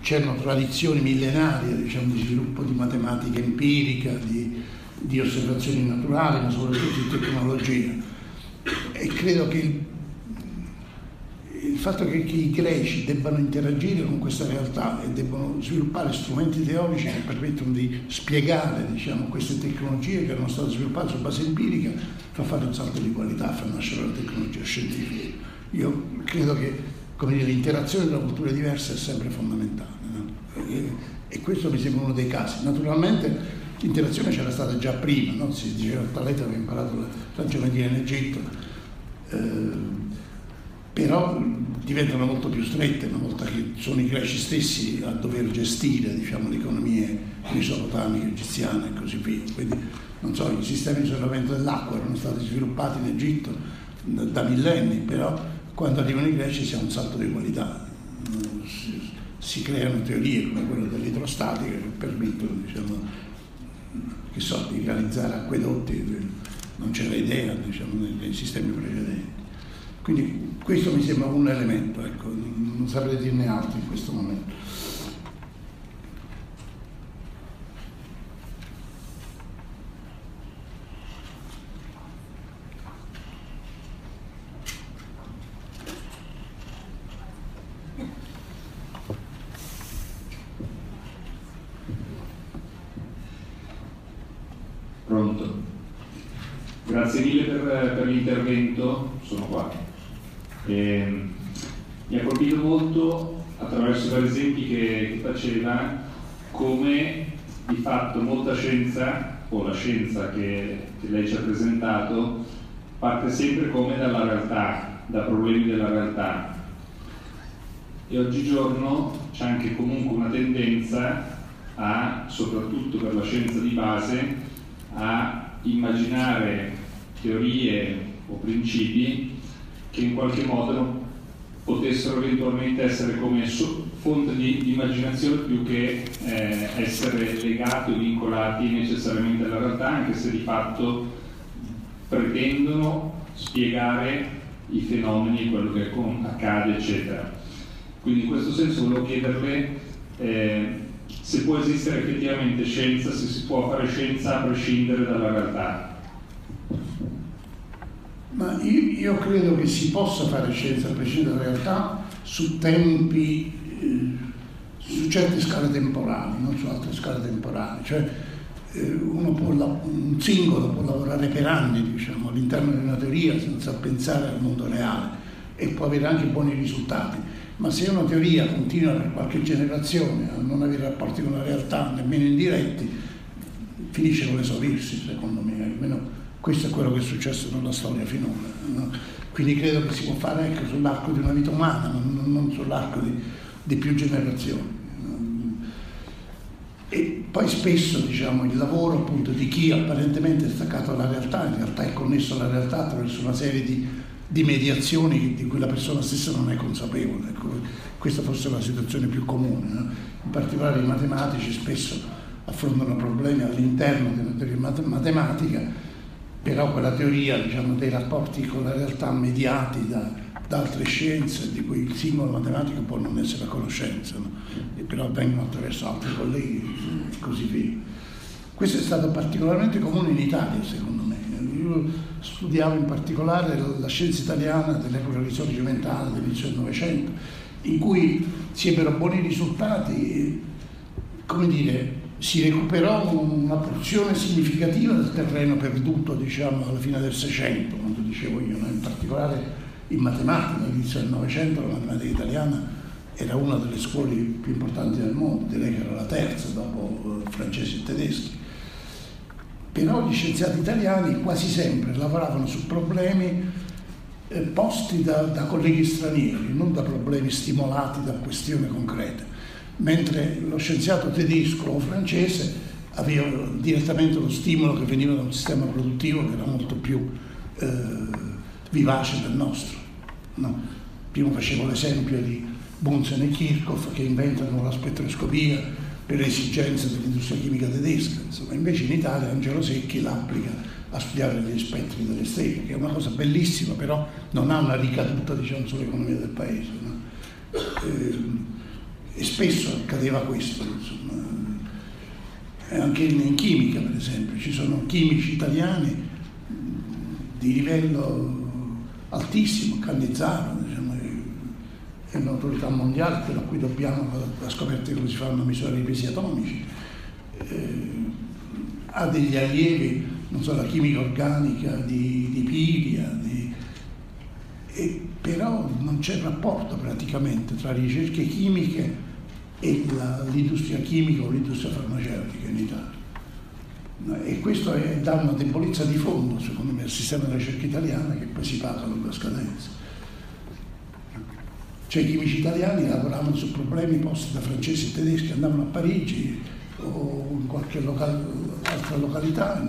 c'erano tradizioni millenarie diciamo, di sviluppo di matematica empirica, di, di osservazioni naturali, ma soprattutto di tecnologia. E credo che il il fatto che, che, i greci debbano interagire con questa realtà e debbano sviluppare strumenti teorici che permettono di spiegare diciamo, queste tecnologie che erano state sviluppate su base empirica fa fare un salto di qualità, fa nascere la tecnologia scientifica. Io credo che dire, l'interazione tra culture diverse è sempre fondamentale no? e, e, questo mi sembra uno dei casi. Naturalmente l'interazione c'era stata già prima, no? si diceva Taleta aveva imparato la geometria in Egitto. Eh, però diventano molto più strette una volta che sono i greci stessi a dover gestire diciamo, le economie mesopotamiche, egiziane e così via. Quindi, non so, i sistemi di isolamento dell'acqua erano stati sviluppati in Egitto da, da millenni, però quando arrivano i greci si ha un salto di qualità. Si, si creano teorie come quella dell'idrostatica che permettono diciamo, che so, di realizzare acquedotti, non c'era idea diciamo, nei, nei sistemi precedenti. Quindi questo mi sembra un elemento, ecco, non saprei dirne altro in questo momento. Pronto. Grazie mille per, per l'intervento, sono qua. Eh, mi ha colpito molto attraverso i vari esempi che, che faceva come di fatto molta scienza che, che lei ci ha presentato parte sempre come dalla realtà, da problemi della realtà. E oggigiorno c'è anche comunque una tendenza a, soprattutto per la scienza di base, a immaginare teorie o principi che in qualche modo potessero eventualmente essere come fonte di immaginazione più che eh, essere legati o vincolati necessariamente alla realtà, anche se di fatto pretendono spiegare i fenomeni, quello che accade, eccetera. Quindi in questo senso volevo chiederle eh, se può esistere effettivamente scienza, se si può fare scienza a prescindere dalla realtà. Ma io, io, credo che si possa fare scienza a prescindere dalla realtà su tempi, su certe scale temporali, non su altre scale temporali. Cioè, eh, uno può, un singolo può lavorare per anni diciamo, all'interno di una teoria senza pensare al mondo reale e può avere anche buoni risultati. Ma se una teoria continua per qualche generazione a non avere rapporti con la realtà, nemmeno indiretti, finisce con l'esaurirsi, secondo me, almeno questo è quello che è successo nella storia finora. No? Quindi credo che si può fare ecco, sull'arco di una vita umana, non, non sull'arco di, di, più generazioni. E poi spesso diciamo, il lavoro appunto, di chi apparentemente è staccato dalla realtà, in realtà è connesso alla realtà attraverso una serie di, di mediazioni di cui la persona stessa non è consapevole. Ecco, questa forse è la situazione più comune. No? In particolare i matematici spesso affrontano problemi all'interno una teoria matematica però quella teoria diciamo, dei rapporti con la realtà mediati da, da, altre scienze di cui il singolo matematico può non essere a conoscenza, no? però avvengono attraverso altri colleghi e così via. Questo è stato particolarmente comune in Italia, secondo me. Io studiavo in particolare la scienza italiana dell'epoca risorgimentale, dell'inizio del Novecento, in cui si ebbero buoni risultati, come dire, si recuperò una porzione significativa del terreno perduto diciamo, alla fine del Seicento, quando dicevo io, no? in particolare in matematica, all'inizio del Novecento la matematica italiana era una delle scuole più importanti del mondo, direi che era la terza dopo eh, francesi e tedeschi. Però gli scienziati italiani quasi sempre lavoravano su problemi eh, posti da, da colleghi stranieri, non da problemi stimolati da questioni concrete mentre lo scienziato tedesco o francese aveva direttamente lo stimolo che veniva da un sistema produttivo che era molto più eh, vivace del nostro. No? Prima facevo l'esempio di Bunsen e Kirchhoff che inventano la spettroscopia per esigenze dell'industria chimica tedesca, insomma, invece in Italia Angelo Secchi l'applica a studiare gli spettri delle stelle, che è una cosa bellissima, però non ha una ricaduta diciamo, sull'economia del paese. No? Eh, e spesso accadeva questo, insomma. anche in, chimica per esempio, ci sono chimici italiani di livello altissimo, Cannizzaro, diciamo, è un'autorità mondiale, quello a cui dobbiamo la scoperta di come si fanno misurare i pesi atomici, eh, ha degli allievi, non so, la chimica organica di, di Piria, di, e, però non c'è rapporto praticamente tra ricerche chimiche e la, l'industria chimica o l'industria farmaceutica in Italia. E questo è, dà una debolezza di fondo, secondo me, al sistema della ricerca italiana che poi si paga a lunga scadenza. Cioè i chimici italiani lavoravano su problemi posti da francesi e tedeschi, andavano a Parigi o in qualche local, altra località,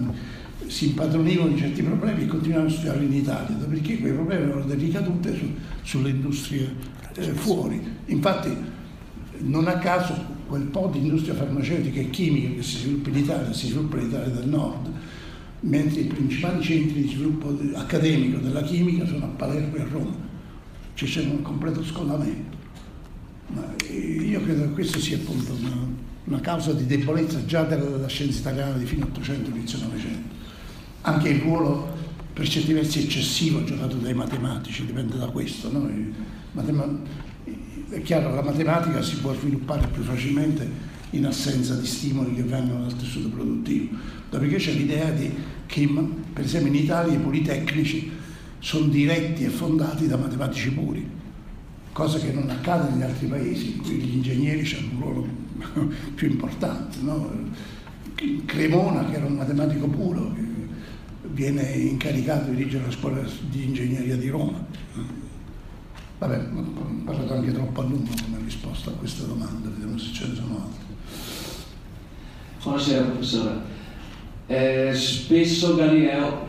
si impadronivano di certi problemi e continuavano a studiarli in Italia, perché quei problemi avevano delle ricadute su, sulle industrie eh, fuori. Infatti non a caso quel po' di industria farmaceutica e chimica che si sviluppa in Italia si sviluppa in Italia del Nord, mentre i principali centri di sviluppo accademico della chimica sono a Palermo e a Roma ci c'è un completo scollamento. Ma io credo che questa sia appunto una, una causa di debolezza già della scienza italiana di fine 800 inizio 900. Anche il ruolo per certi versi eccessivo giocato dai matematici dipende da questo. No? È chiaro, la matematica si può sviluppare più facilmente in assenza di stimoli che vengono dal tessuto produttivo. Dopodiché c'è l'idea di, che per esempio in Italia i politecnici sono diretti e fondati da matematici puri, cosa che non accade negli altri paesi in cui gli ingegneri hanno un ruolo più importante. No? Cremona, che era un matematico puro, viene incaricato di dirigere la scuola di ingegneria di Roma. Vabbè, ho parlato anche troppo a lungo come risposta a questa domanda, vediamo se ce ne sono altre. Buonasera professore. Eh, spesso Galileo,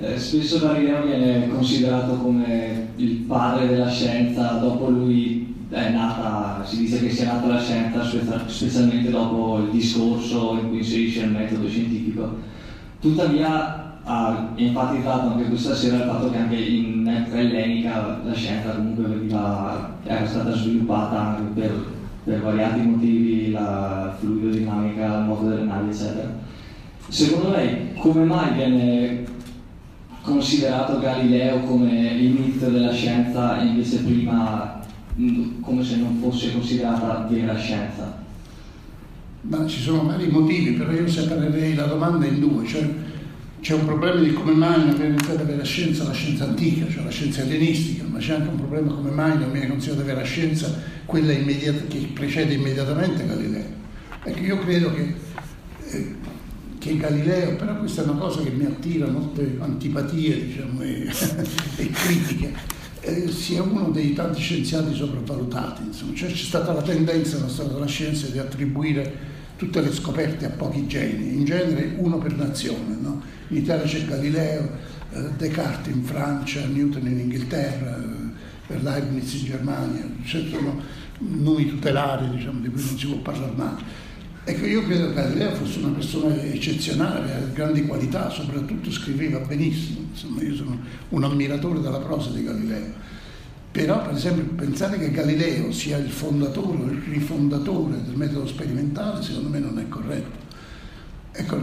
eh, spesso Galileo viene considerato come il padre della scienza, dopo lui è nata, si dice che sia nata la scienza specialmente dopo il discorso in cui inserisce il metodo scientifico. Tuttavia ha enfatizzato anche questa sera il fatto che anche in epoca ellenica la scienza comunque veniva, era stata sviluppata per, per variati motivi, la fluidodinamica, il moto delle navi, eccetera. Secondo lei come mai viene considerato Galileo come l'inizio della scienza e invece prima come se non fosse considerata vera scienza? Ma ci sono vari motivi, però io separerei la domanda in due, cioè c'è un problema di come mai non viene iniziata vera scienza la scienza antica, cioè la scienza ellenistica, ma c'è anche un problema come mai non viene considerata vera scienza quella che precede immediatamente Galileo. Ecco, io credo che eh, che Galileo, però questa è una cosa che mi attira molte antipatie diciamo, e, e, critiche, eh, sia uno dei tanti scienziati sopravvalutati. Insomma. Cioè, c'è stata la tendenza nella storia della scienza di attribuire tutte le scoperte a pochi geni, in genere uno per nazione. No? In Italia c'è Galileo, eh, Descartes in Francia, Newton in Inghilterra, eh, Leibniz in Germania, cioè, sono nomi tutelari diciamo, di cui non si può parlare mai. Ecco, io credo che Galileo fosse una persona eccezionale, aveva grandi qualità, soprattutto scriveva benissimo, insomma io sono un ammiratore della prosa di Galileo. Però, per esempio, pensare che Galileo sia il fondatore o il rifondatore del metodo sperimentale, secondo me non è corretto. Ecco,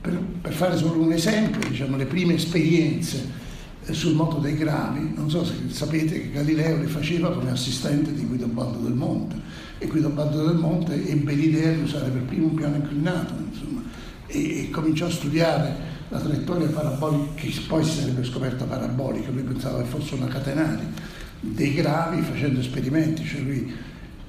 per, per fare solo un esempio, diciamo, le prime esperienze sul moto dei gravi, non so se sapete che Galileo le faceva come assistente di Guido Baldo del Monte e Guido Baldo del Monte ebbe l'idea di usare per primo un piano inclinato insomma, e, e, cominciò a studiare la traiettoria parabolica che poi si sarebbe scoperta parabolica, lui pensava che fosse una catenale dei gravi facendo esperimenti, cioè lui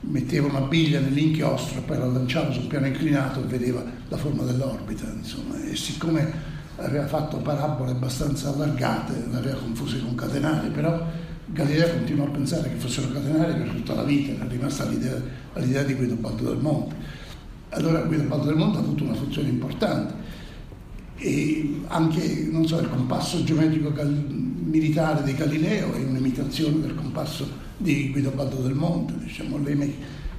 metteva una biglia nell'inchiostro, poi la lanciava sul piano inclinato e vedeva la forma dell'orbita, insomma, e siccome aveva fatto parabole abbastanza allargate, le aveva confuse con catenari, però Galileo continuò a pensare che fossero catenari per tutta la vita, era rimasta l'idea, l'idea di Guido Baldo del Monte. Allora Guido Baldo del Monte ha avuto una funzione importante e anche so, il compasso geometrico militare di Galileo è un'imitazione del compasso di Guido Baldo del Monte, diciamo, le, me-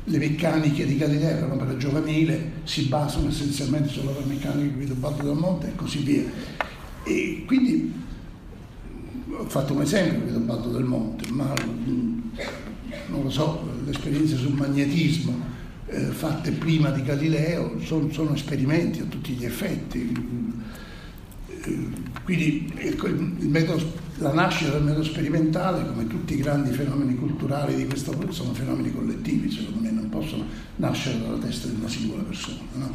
le, meccaniche di Galileo erano per la giovanile, si basano essenzialmente sulla meccanica di Guido Baldo del Monte e così via. E quindi ho fatto un esempio Guido Baldo del Monte, ma non lo so, le esperienze sul magnetismo eh, fatte prima di Galileo sono, sono esperimenti a tutti gli effetti quindi il metodo, la nascita del metodo sperimentale, come tutti i grandi fenomeni culturali di questo periodo, sono fenomeni collettivi, secondo me non possono nascere dalla testa di una singola persona. No?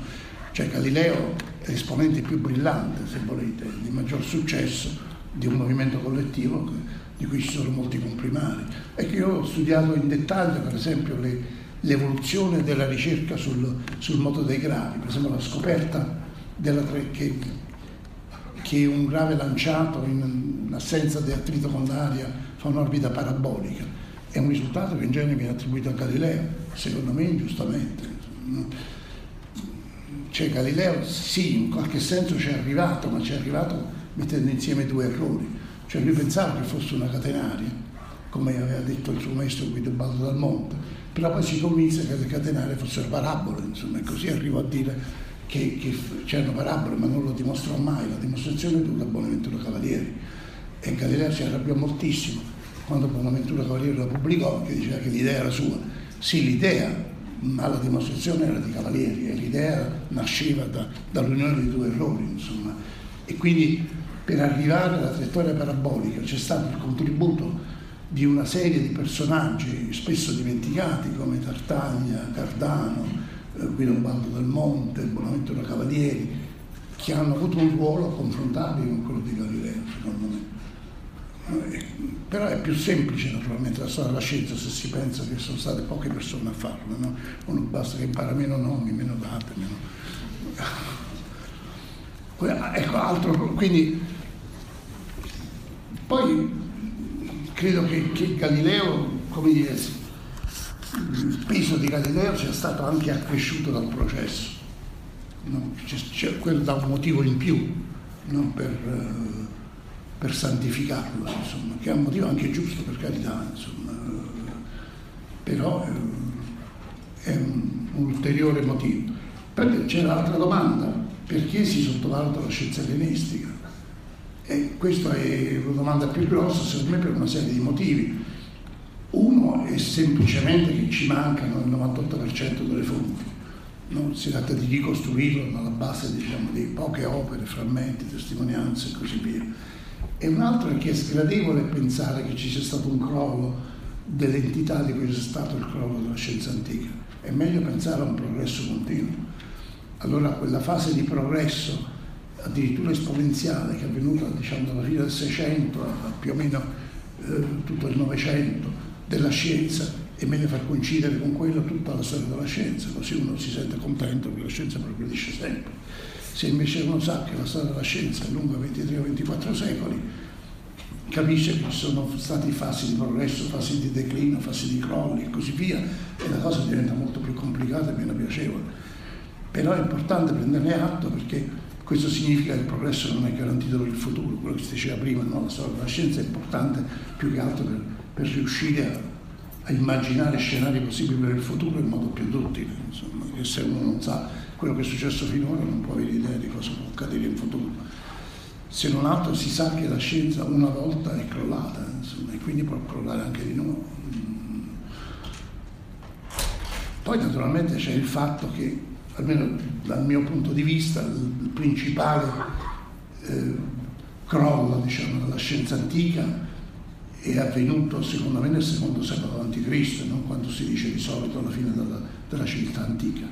Cioè Galileo è l'esponente più brillante, se volete, di maggior successo di un movimento collettivo di cui ci sono molti comprimari. E che io ho studiato in dettaglio, per esempio, le, l'evoluzione della ricerca sul, sul moto dei gravi, per esempio la scoperta della, che che un grave lanciato in assenza di attrito con l'aria fa un'orbita parabolica. È un risultato che in genere viene attribuito a Galileo, secondo me ingiustamente. Cioè Galileo sì, in qualche senso ci è arrivato, ma ci è arrivato mettendo insieme due errori. Cioè lui pensava che fosse una catenaria, come aveva detto il suo maestro Guido Baldo dal Monte, però poi si convinse che le catenarie fossero parabole, insomma, e così arrivò a dire che, che c'erano parabole ma non lo dimostrò mai, la dimostrazione è dovuta a Bonaventura Cavalieri e Galileo si arrabbiò moltissimo quando Bonaventura Cavalieri lo pubblicò che diceva che l'idea era sua. Sì, l'idea, ma la dimostrazione era di Cavalieri e l'idea nasceva da, dall'unione di due errori, insomma. E quindi per arrivare alla traiettoria parabolica c'è stato il contributo di una serie di personaggi spesso dimenticati come Tartaglia, Cardano, Guido Bando del Monte, Bonaventura Cavalieri, che hanno avuto un ruolo confrontabile con quello di Galileo, secondo me. Eh, però è più semplice naturalmente la storia della scienza se si pensa che sono state poche persone a farlo, no? uno basta che impara meno nomi, meno date, meno... Ecco, altro, quindi poi credo che, che Galileo, come dire, il peso di Galileo sia stato anche accresciuto dal processo, no? c'è, c'è quello da un motivo in più no? per, eh, per, santificarlo, insomma, che è un motivo anche giusto per carità, insomma, però eh, è un, un ulteriore motivo. Poi c'è l'altra domanda, perché si sottovaluta la scienza ellenistica? E questa è una domanda più grossa, secondo me, per una serie di motivi uno è semplicemente che ci mancano il 98% delle fonti. Non si tratta di ricostruirlo dalla base diciamo, di poche opere, frammenti, testimonianze e così via. E un altro è che è sgradevole pensare che ci sia stato un crollo dell'entità di cui c'è stato il crollo della scienza antica. È meglio pensare a un progresso continuo. Allora quella fase di progresso addirittura esponenziale che è avvenuta diciamo, dalla fine del Seicento a più o meno eh, tutto il Novecento, della scienza è meglio far coincidere con quello tutta la storia della scienza, così uno si sente contento che la scienza progredisce sempre. Se invece uno sa che la storia della scienza è lunga 23 o 24 secoli, capisce che ci sono stati fasi di progresso, fasi di declino, fasi di crolli e così via, e la cosa diventa molto più complicata e meno piacevole. Però è importante prenderne atto perché questo significa che il progresso non è garantito per il futuro, quello che si diceva prima, no? la storia della scienza è importante più che altro per per riuscire a, a, immaginare scenari possibili per il futuro in modo più duttile, insomma, che se uno non sa quello che è successo finora non può avere idea di cosa può accadere in futuro. Se non altro si sa che la scienza una volta è crollata, insomma, e quindi può crollare anche di nuovo. Poi naturalmente c'è il fatto che, almeno dal mio punto di vista, il principale eh, crollo diciamo, della scienza antica è avvenuto secondo me nel secondo secolo a.C., no? quando si dice di solito alla fine della, della civiltà antica.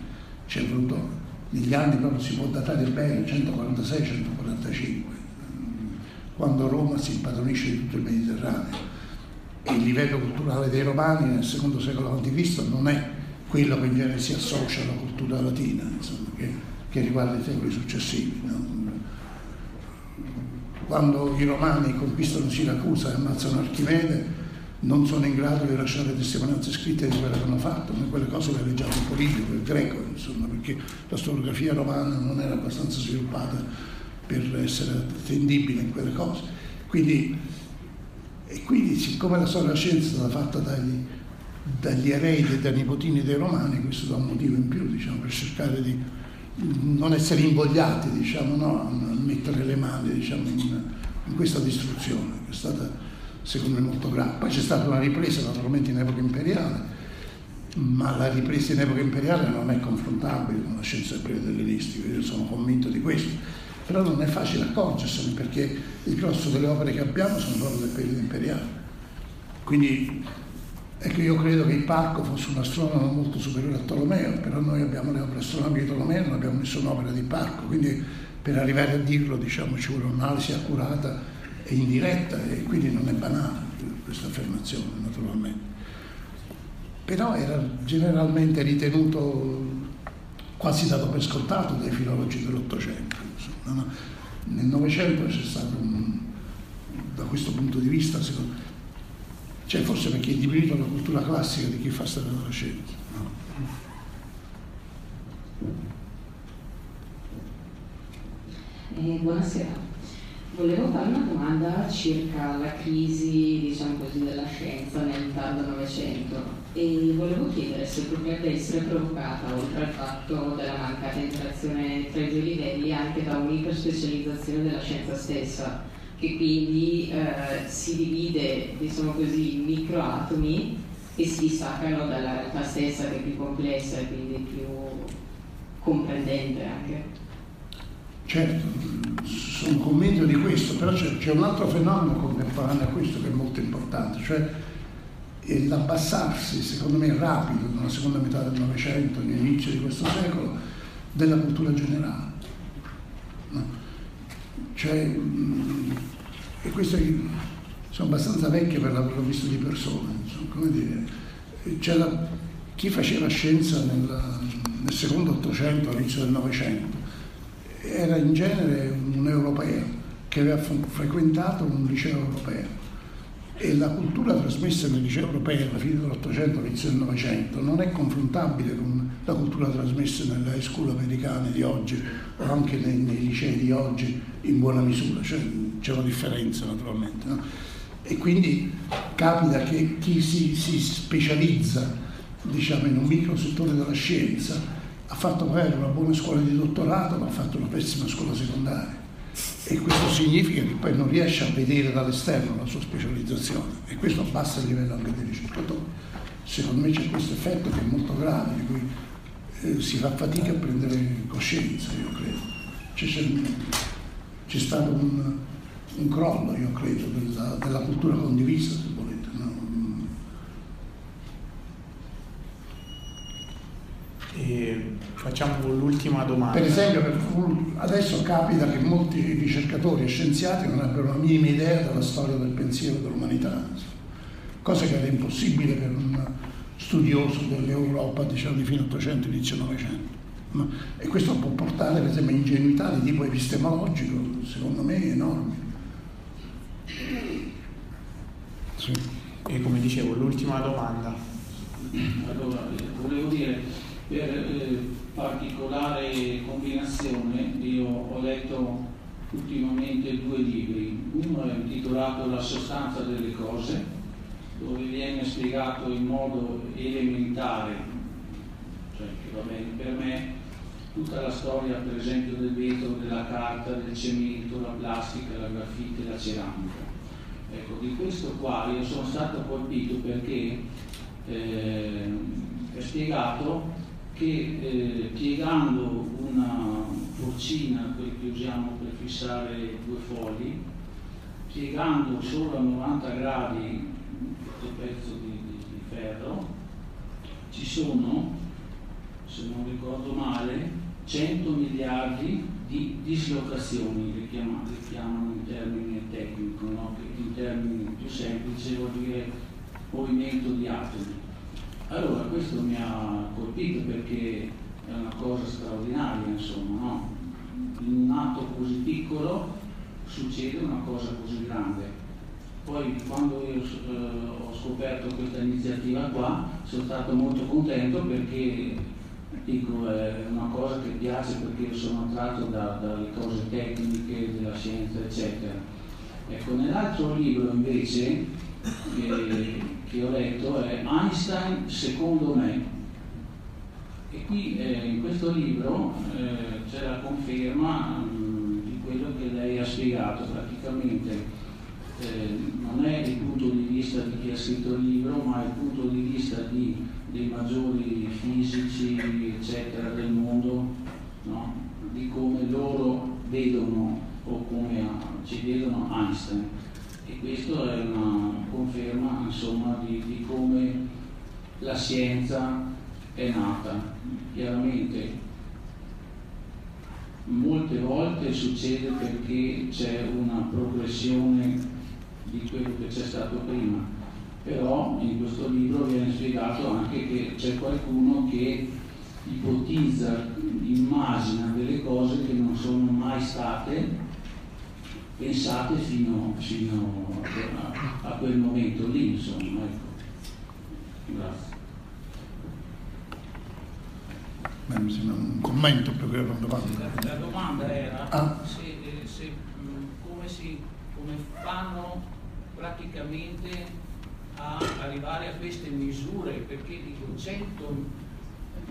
C'è voluto, negli anni proprio si può datare bene, 146-145, quando Roma si impadronisce di tutto il Mediterraneo. E il livello culturale dei romani nel secondo secolo a.C. non è quello che in genere si associa alla cultura latina, insomma, che, che riguarda i secoli successivi. No? quando i romani conquistano Siracusa e ammazzano Archimede, non sono in grado di lasciare testimonianze scritte di quello che hanno fatto, ma quelle cose le leggiamo in politico, il greco, insomma, perché la storiografia romana non era abbastanza sviluppata per essere attendibile in quelle cose. Quindi, e quindi siccome la storia della scienza è stata fatta dagli, dagli eredi e dai nipotini dei romani, questo dà un motivo in più diciamo, per cercare di non essere invogliati diciamo, no, a mettere le mani diciamo, in, in questa distruzione, che è stata secondo me molto grave. Poi c'è stata una ripresa naturalmente in epoca imperiale, ma la ripresa in epoca imperiale non è confrontabile con la scienza del periodo ellenistico, io sono convinto di questo. Però non è facile accorgersene perché il grosso delle opere che abbiamo sono proprio del periodo imperiale. Quindi ecco, io credo che Ipparco fosse un astronomo molto superiore a Tolomeo, però noi abbiamo le opere astronomiche di Tolomeo, non abbiamo nessuna opera di Ipparco, quindi per arrivare a dirlo diciamo, ci vuole un'analisi accurata è indiretta e quindi non è banale questa affermazione naturalmente. Però era generalmente ritenuto quasi dato per scontato dai filologi dell'Ottocento. Nel Novecento c'è stato un, da questo punto di vista, secondo, cioè forse perché è diminuita la cultura classica di chi fa storia della scienza. Eh, buonasera. Volevo fare una domanda circa la crisi, diciamo così, della scienza nel tardo Novecento e volevo chiedere se potrebbe essere provocata, oltre al fatto della mancata interazione tra i due livelli, anche da un'iperspecializzazione della scienza stessa, che quindi eh, si divide, diciamo così, in microatomi che si distaccano dalla realtà stessa che è più complessa e quindi più comprendente anche. Certo, sono convinto di questo, però c'è, c'è un altro fenomeno contemporaneo a questo che è molto importante, cioè l'abbassarsi, secondo me rapido, nella seconda metà del Novecento, all'inizio di questo secolo, della cultura generale. No? Cioè, e questo è, sono abbastanza vecchio per averlo visto di persona, insomma, come dire, c'era chi faceva scienza nel, nel secondo Ottocento, all'inizio del Novecento, era in genere un europeo che aveva frequentato un liceo europeo. E la cultura trasmessa nel liceo europeo alla fine dell'Ottocento, all'inizio del Novecento non è confrontabile con la cultura trasmessa nelle school americane di oggi o anche nei, nei licei di oggi in buona misura, cioè, c'è una differenza naturalmente. No? E quindi capita che chi si, si specializza diciamo, in un micro settore della scienza ha fatto magari una buona scuola di dottorato, ma ha fatto una pessima scuola secondaria. E questo significa che poi non riesce a vedere dall'esterno la sua specializzazione e questo abbassa il livello anche dei ricercatori. Secondo me c'è questo effetto che è molto grave, di cui eh, si fa fatica a prendere coscienza, io credo. C'è, c'è, stato un, un, crollo, io credo, della, della cultura condivisa, se volete. No? E facciamo l'ultima domanda. Per esempio, adesso capita che molti ricercatori e scienziati non abbiano la minima idea della storia del pensiero dell'umanità, cosa che era impossibile per un studioso dell'Europa diciamo, di fine 800 inizio 900. Ma, e questo può portare per esempio a ingenuità di tipo epistemologico, secondo me, enormi. Sì. E come dicevo, l'ultima domanda. Allora, volevo dire, per eh, particolare combinazione io ho letto ultimamente due libri, uno è intitolato La sostanza delle cose, dove viene spiegato in modo elementare, cioè che va bene per me, tutta la storia per esempio del vetro, della carta, del cemento, la plastica, la graffite, la ceramica. Ecco, di questo qua io sono stato colpito perché eh, è spiegato che eh, piegando una porcina, quel che usiamo per fissare due fogli, piegando solo a 90 gradi questo pezzo di, di, di ferro, ci sono, se non ricordo male, 100 miliardi di dislocazioni, le chiamano, le chiamano in termini tecnici, no? che in termini più semplici vuol dire movimento di atomi. Allora questo mi ha colpito perché è una cosa straordinaria, insomma, no? In un atto così piccolo succede una cosa così grande. Poi quando io eh, ho scoperto questa iniziativa qua sono stato molto contento perché dico, è una cosa che piace perché sono attratto da, dalle cose tecniche, della scienza, eccetera. Ecco, nell'altro libro invece eh, che ho letto è Einstein secondo me. E qui eh, in questo libro eh, c'è la conferma mh, mm, di quello che lei ha spiegato praticamente. Eh, non è il punto di vista di chi ha scritto il libro, ma il punto di vista di dei maggiori fisici, eccetera, del mondo, no? di come loro vedono o come ci vedono Einstein. E questo è una conferma insomma, di, di come la scienza è nata. Chiaramente molte volte succede perché c'è una progressione di quello che c'è stato prima però in questo libro viene spiegato anche che c'è qualcuno che ipotizza, immagina delle cose che non sono mai state pensate fino, fino a, a, quel momento lì, insomma. Ecco. Grazie. Beh, mi sembra un commento più che una domanda. La, la domanda era ah. se, se, come, si, come fanno praticamente a arrivare a queste misure perché dico 100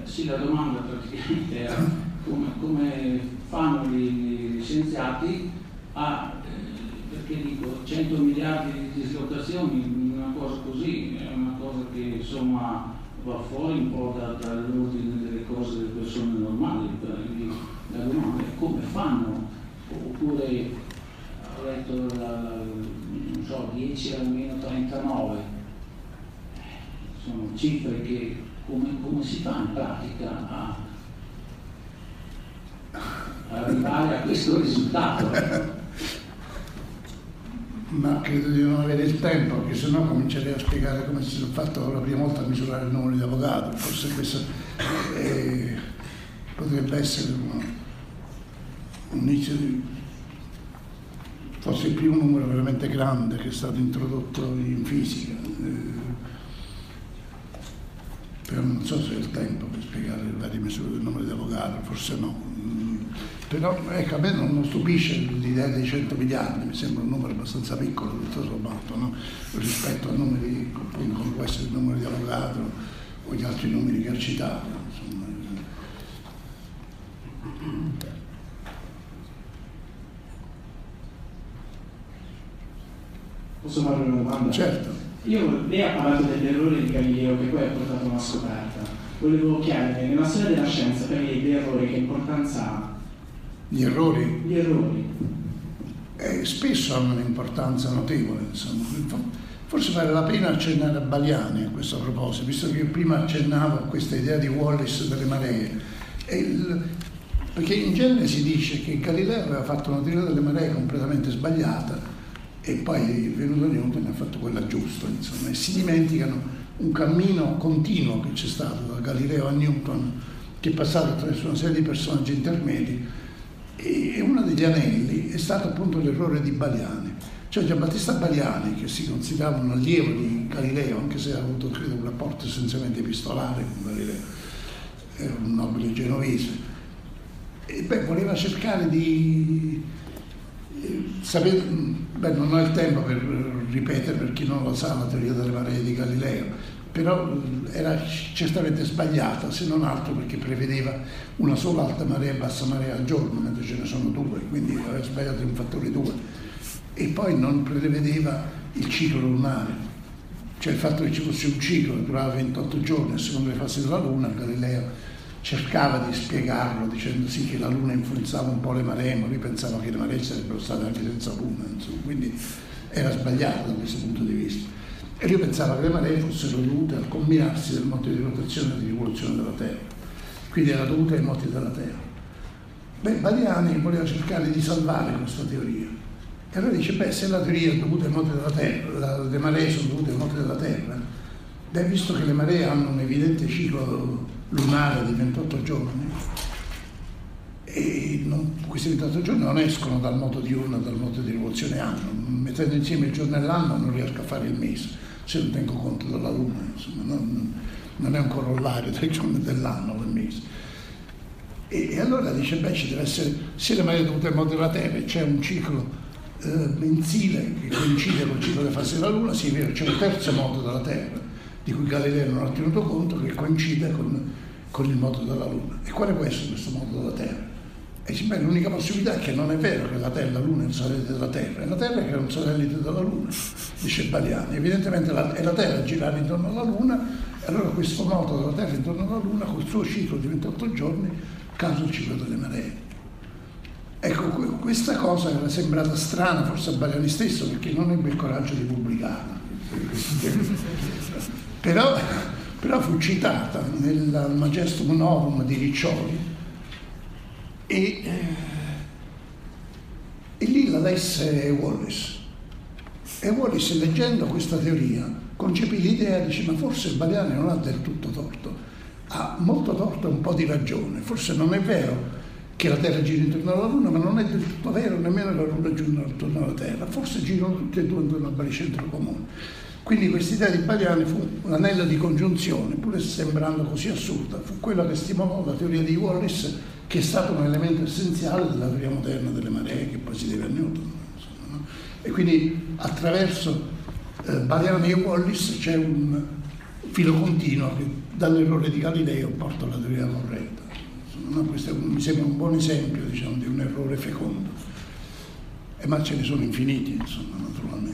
sì la domanda praticamente era come, come fanno gli, scienziati a eh, perché dico 100 miliardi di dislocazioni una cosa così è una cosa che insomma va fuori un po' da, dall'ordine delle cose delle persone normali quindi la domanda è come fanno? Oppure ho letto la, non so 10 almeno 39 sono cifre che come, come si fa in pratica a, arrivare a questo risultato? Ma credo di non avere il tempo, perché sennò comincerei a spiegare come si è fatto la prima volta a misurare il numero di avvocato. Forse questo eh, potrebbe essere un, un inizio di forse il primo numero veramente grande che è stato introdotto in fisica. Eh, non so se ho il tempo per spiegare le varie misure del numero di avvocato, forse no. Mm, però ecco, a me non, stupisce l'idea dei 100 miliardi, mi sembra un numero abbastanza piccolo, tutto sommato, no? rispetto a numeri appunto, come essere il numero di avvocato o gli altri numeri che ha citato. Insomma. Posso fare una domanda? Certo. Io, lei ha parlato dell'errore di Galileo che poi ha portato a una scoperta. Volevo chiederle, nella storia della scienza, per lei l'errore che importanza ha? Gli errori? Gli errori. Eh, spesso hanno un'importanza notevole, insomma. Forse vale la pena accennare a Baliani a questo proposito, visto che prima accennavo a questa idea di Wallace delle maree. Il, perché in genere si dice che Galileo aveva fatto una teoria delle maree completamente sbagliata e poi è venuto Newton e ha fatto quella giusta, insomma, e si dimenticano un cammino continuo che c'è stato da Galileo a Newton, che è passato attraverso una serie di personaggi intermedi, e uno degli anelli è stato appunto l'errore di Baliani. Cioè Giambattista Baliani, che si considerava un allievo di Galileo, anche se ha avuto, credo, un rapporto essenzialmente epistolare con Galileo, era un nobile genovese, e beh, voleva cercare di sapete, beh, non ho il tempo per ripetere per chi non lo sa la teoria delle maree di Galileo, però era certamente sbagliata, se non altro perché prevedeva una sola alta marea e bassa marea al giorno, mentre ce ne sono due, quindi aveva sbagliato un fattore due. E poi non prevedeva il ciclo lunare, cioè il fatto che ci fosse un ciclo che durava 28 giorni a seconda delle fasi della Luna, Galileo cercava di spiegarlo dicendo sì che la Luna influenzava un po' le maree, ma lui pensava che le maree sarebbero state anche senza Luna, insomma, quindi era sbagliato da questo punto di vista. E lui pensava che le maree fossero dovute al combinarsi del moto di rotazione e di rivoluzione della Terra, quindi era dovuta ai moti della Terra. Beh, Badiani voleva cercare di salvare questa teoria. E allora dice, beh, se la teoria è dovuta ai moti della Terra, le maree sono dovute ai moti della Terra, beh, visto che le maree hanno un evidente ciclo lunare di 28 giorni, e non, questi 28 giorni non escono dal moto diurno, dal moto di rivoluzione anno, mettendo insieme il giorno e l'anno non riesco a fare il mese, se non tengo conto della luna, insomma, non, non è un corollario dei giorni dell'anno del mese. E, e, allora dice, beh, ci deve essere sia le maree dovute al della Terra, c'è un ciclo eh, mensile che coincide con il ciclo delle fasi della Luna, sì, c'è un terzo moto della Terra, di cui Galileo non ha tenuto conto, che coincide con, con il moto della Luna. E quale può essere questo moto della Terra? E dice, beh, l'unica possibilità è che non è vero che la Terra, la Luna è un satellite della Terra, è la Terra che è un satellite della Luna, dice Baliani. Evidentemente la, è la Terra a girare intorno alla Luna, e allora questo moto della Terra intorno alla Luna, col suo ciclo di 28 giorni, causa il ciclo delle maree. Ecco, questa cosa era sembrata strana forse a Baliani stesso perché non ebbe il coraggio di pubblicarla. Però, però fu citata nel Majestum Novum di Riccioli e, eh, e lì la lesse Wallace. E Wallace leggendo questa teoria concepì l'idea dice ma forse Baliani non ha del tutto torto, ha molto torto e un po' di ragione, forse non è vero che la Terra gira intorno alla Luna, ma non è del tutto vero nemmeno che la Luna gira intorno alla Terra, forse girano tutti e due intorno al baricentro comune. Quindi questa idea di Baliani fu un anello di congiunzione, pur sembrando così assurda, fu quella che stimolò la teoria di Wallace che è stato un elemento essenziale della teoria moderna delle maree che poi si deve a Newton. Insomma, no? E quindi attraverso eh, Baliani e Wallis c'è un filo continuo che dall'errore di Galileo porta alla teoria corretta. Insomma, no? Questo un, mi sembra un buon esempio diciamo, di un errore fecondo. E ma ce ne sono infiniti, insomma, naturalmente.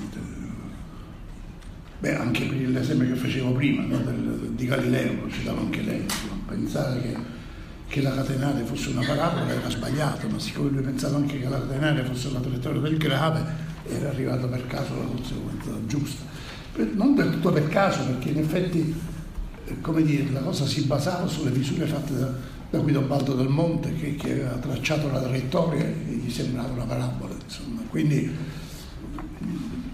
Beh, anche per l'esempio che facevo prima, no? Del, di Galileo, lo citava anche lei, insomma, pensare che che la catenale fosse una parabola era sbagliato, ma siccome lui pensava anche che la catenale fosse la traiettoria del grave, era arrivato per caso alla conseguenza giusta. Non del tutto per caso, perché in effetti, eh, come dire, la cosa si basava sulle misure fatte da, da Guido Baldo del Monte, che, che, aveva tracciato la traiettoria e gli sembrava una parabola, insomma. Quindi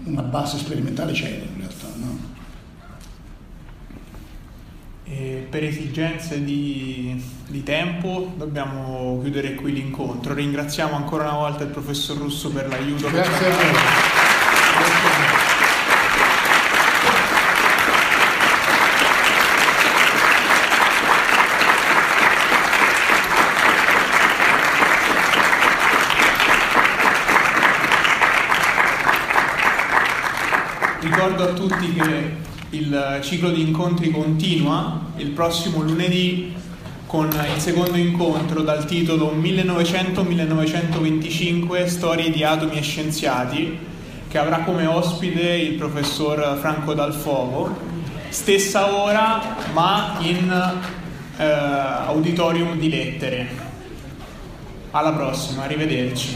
una base sperimentale c'era in realtà, no? E per esigenze di, di, tempo dobbiamo chiudere qui l'incontro. Ringraziamo ancora una volta il professor Russo per l'aiuto. Grazie a voi. Ricordo a tutti che il ciclo di incontri continua il prossimo lunedì con il secondo incontro dal titolo 1900-1925 Storie di atomi e scienziati che avrà come ospite il professor Franco Dalfogo. Stessa ora ma in eh, auditorium di lettere. Alla prossima, arrivederci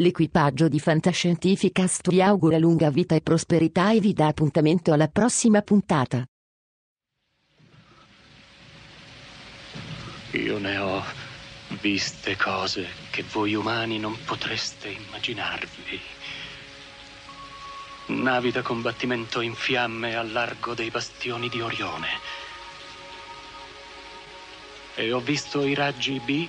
L'equipaggio di Fantascientificast vi augura lunga vita e prosperità e vi dà appuntamento alla prossima puntata. Io ne ho viste cose che voi umani non potreste immaginarvi. Navi da combattimento in fiamme al largo dei bastioni di Orione. E ho visto i raggi B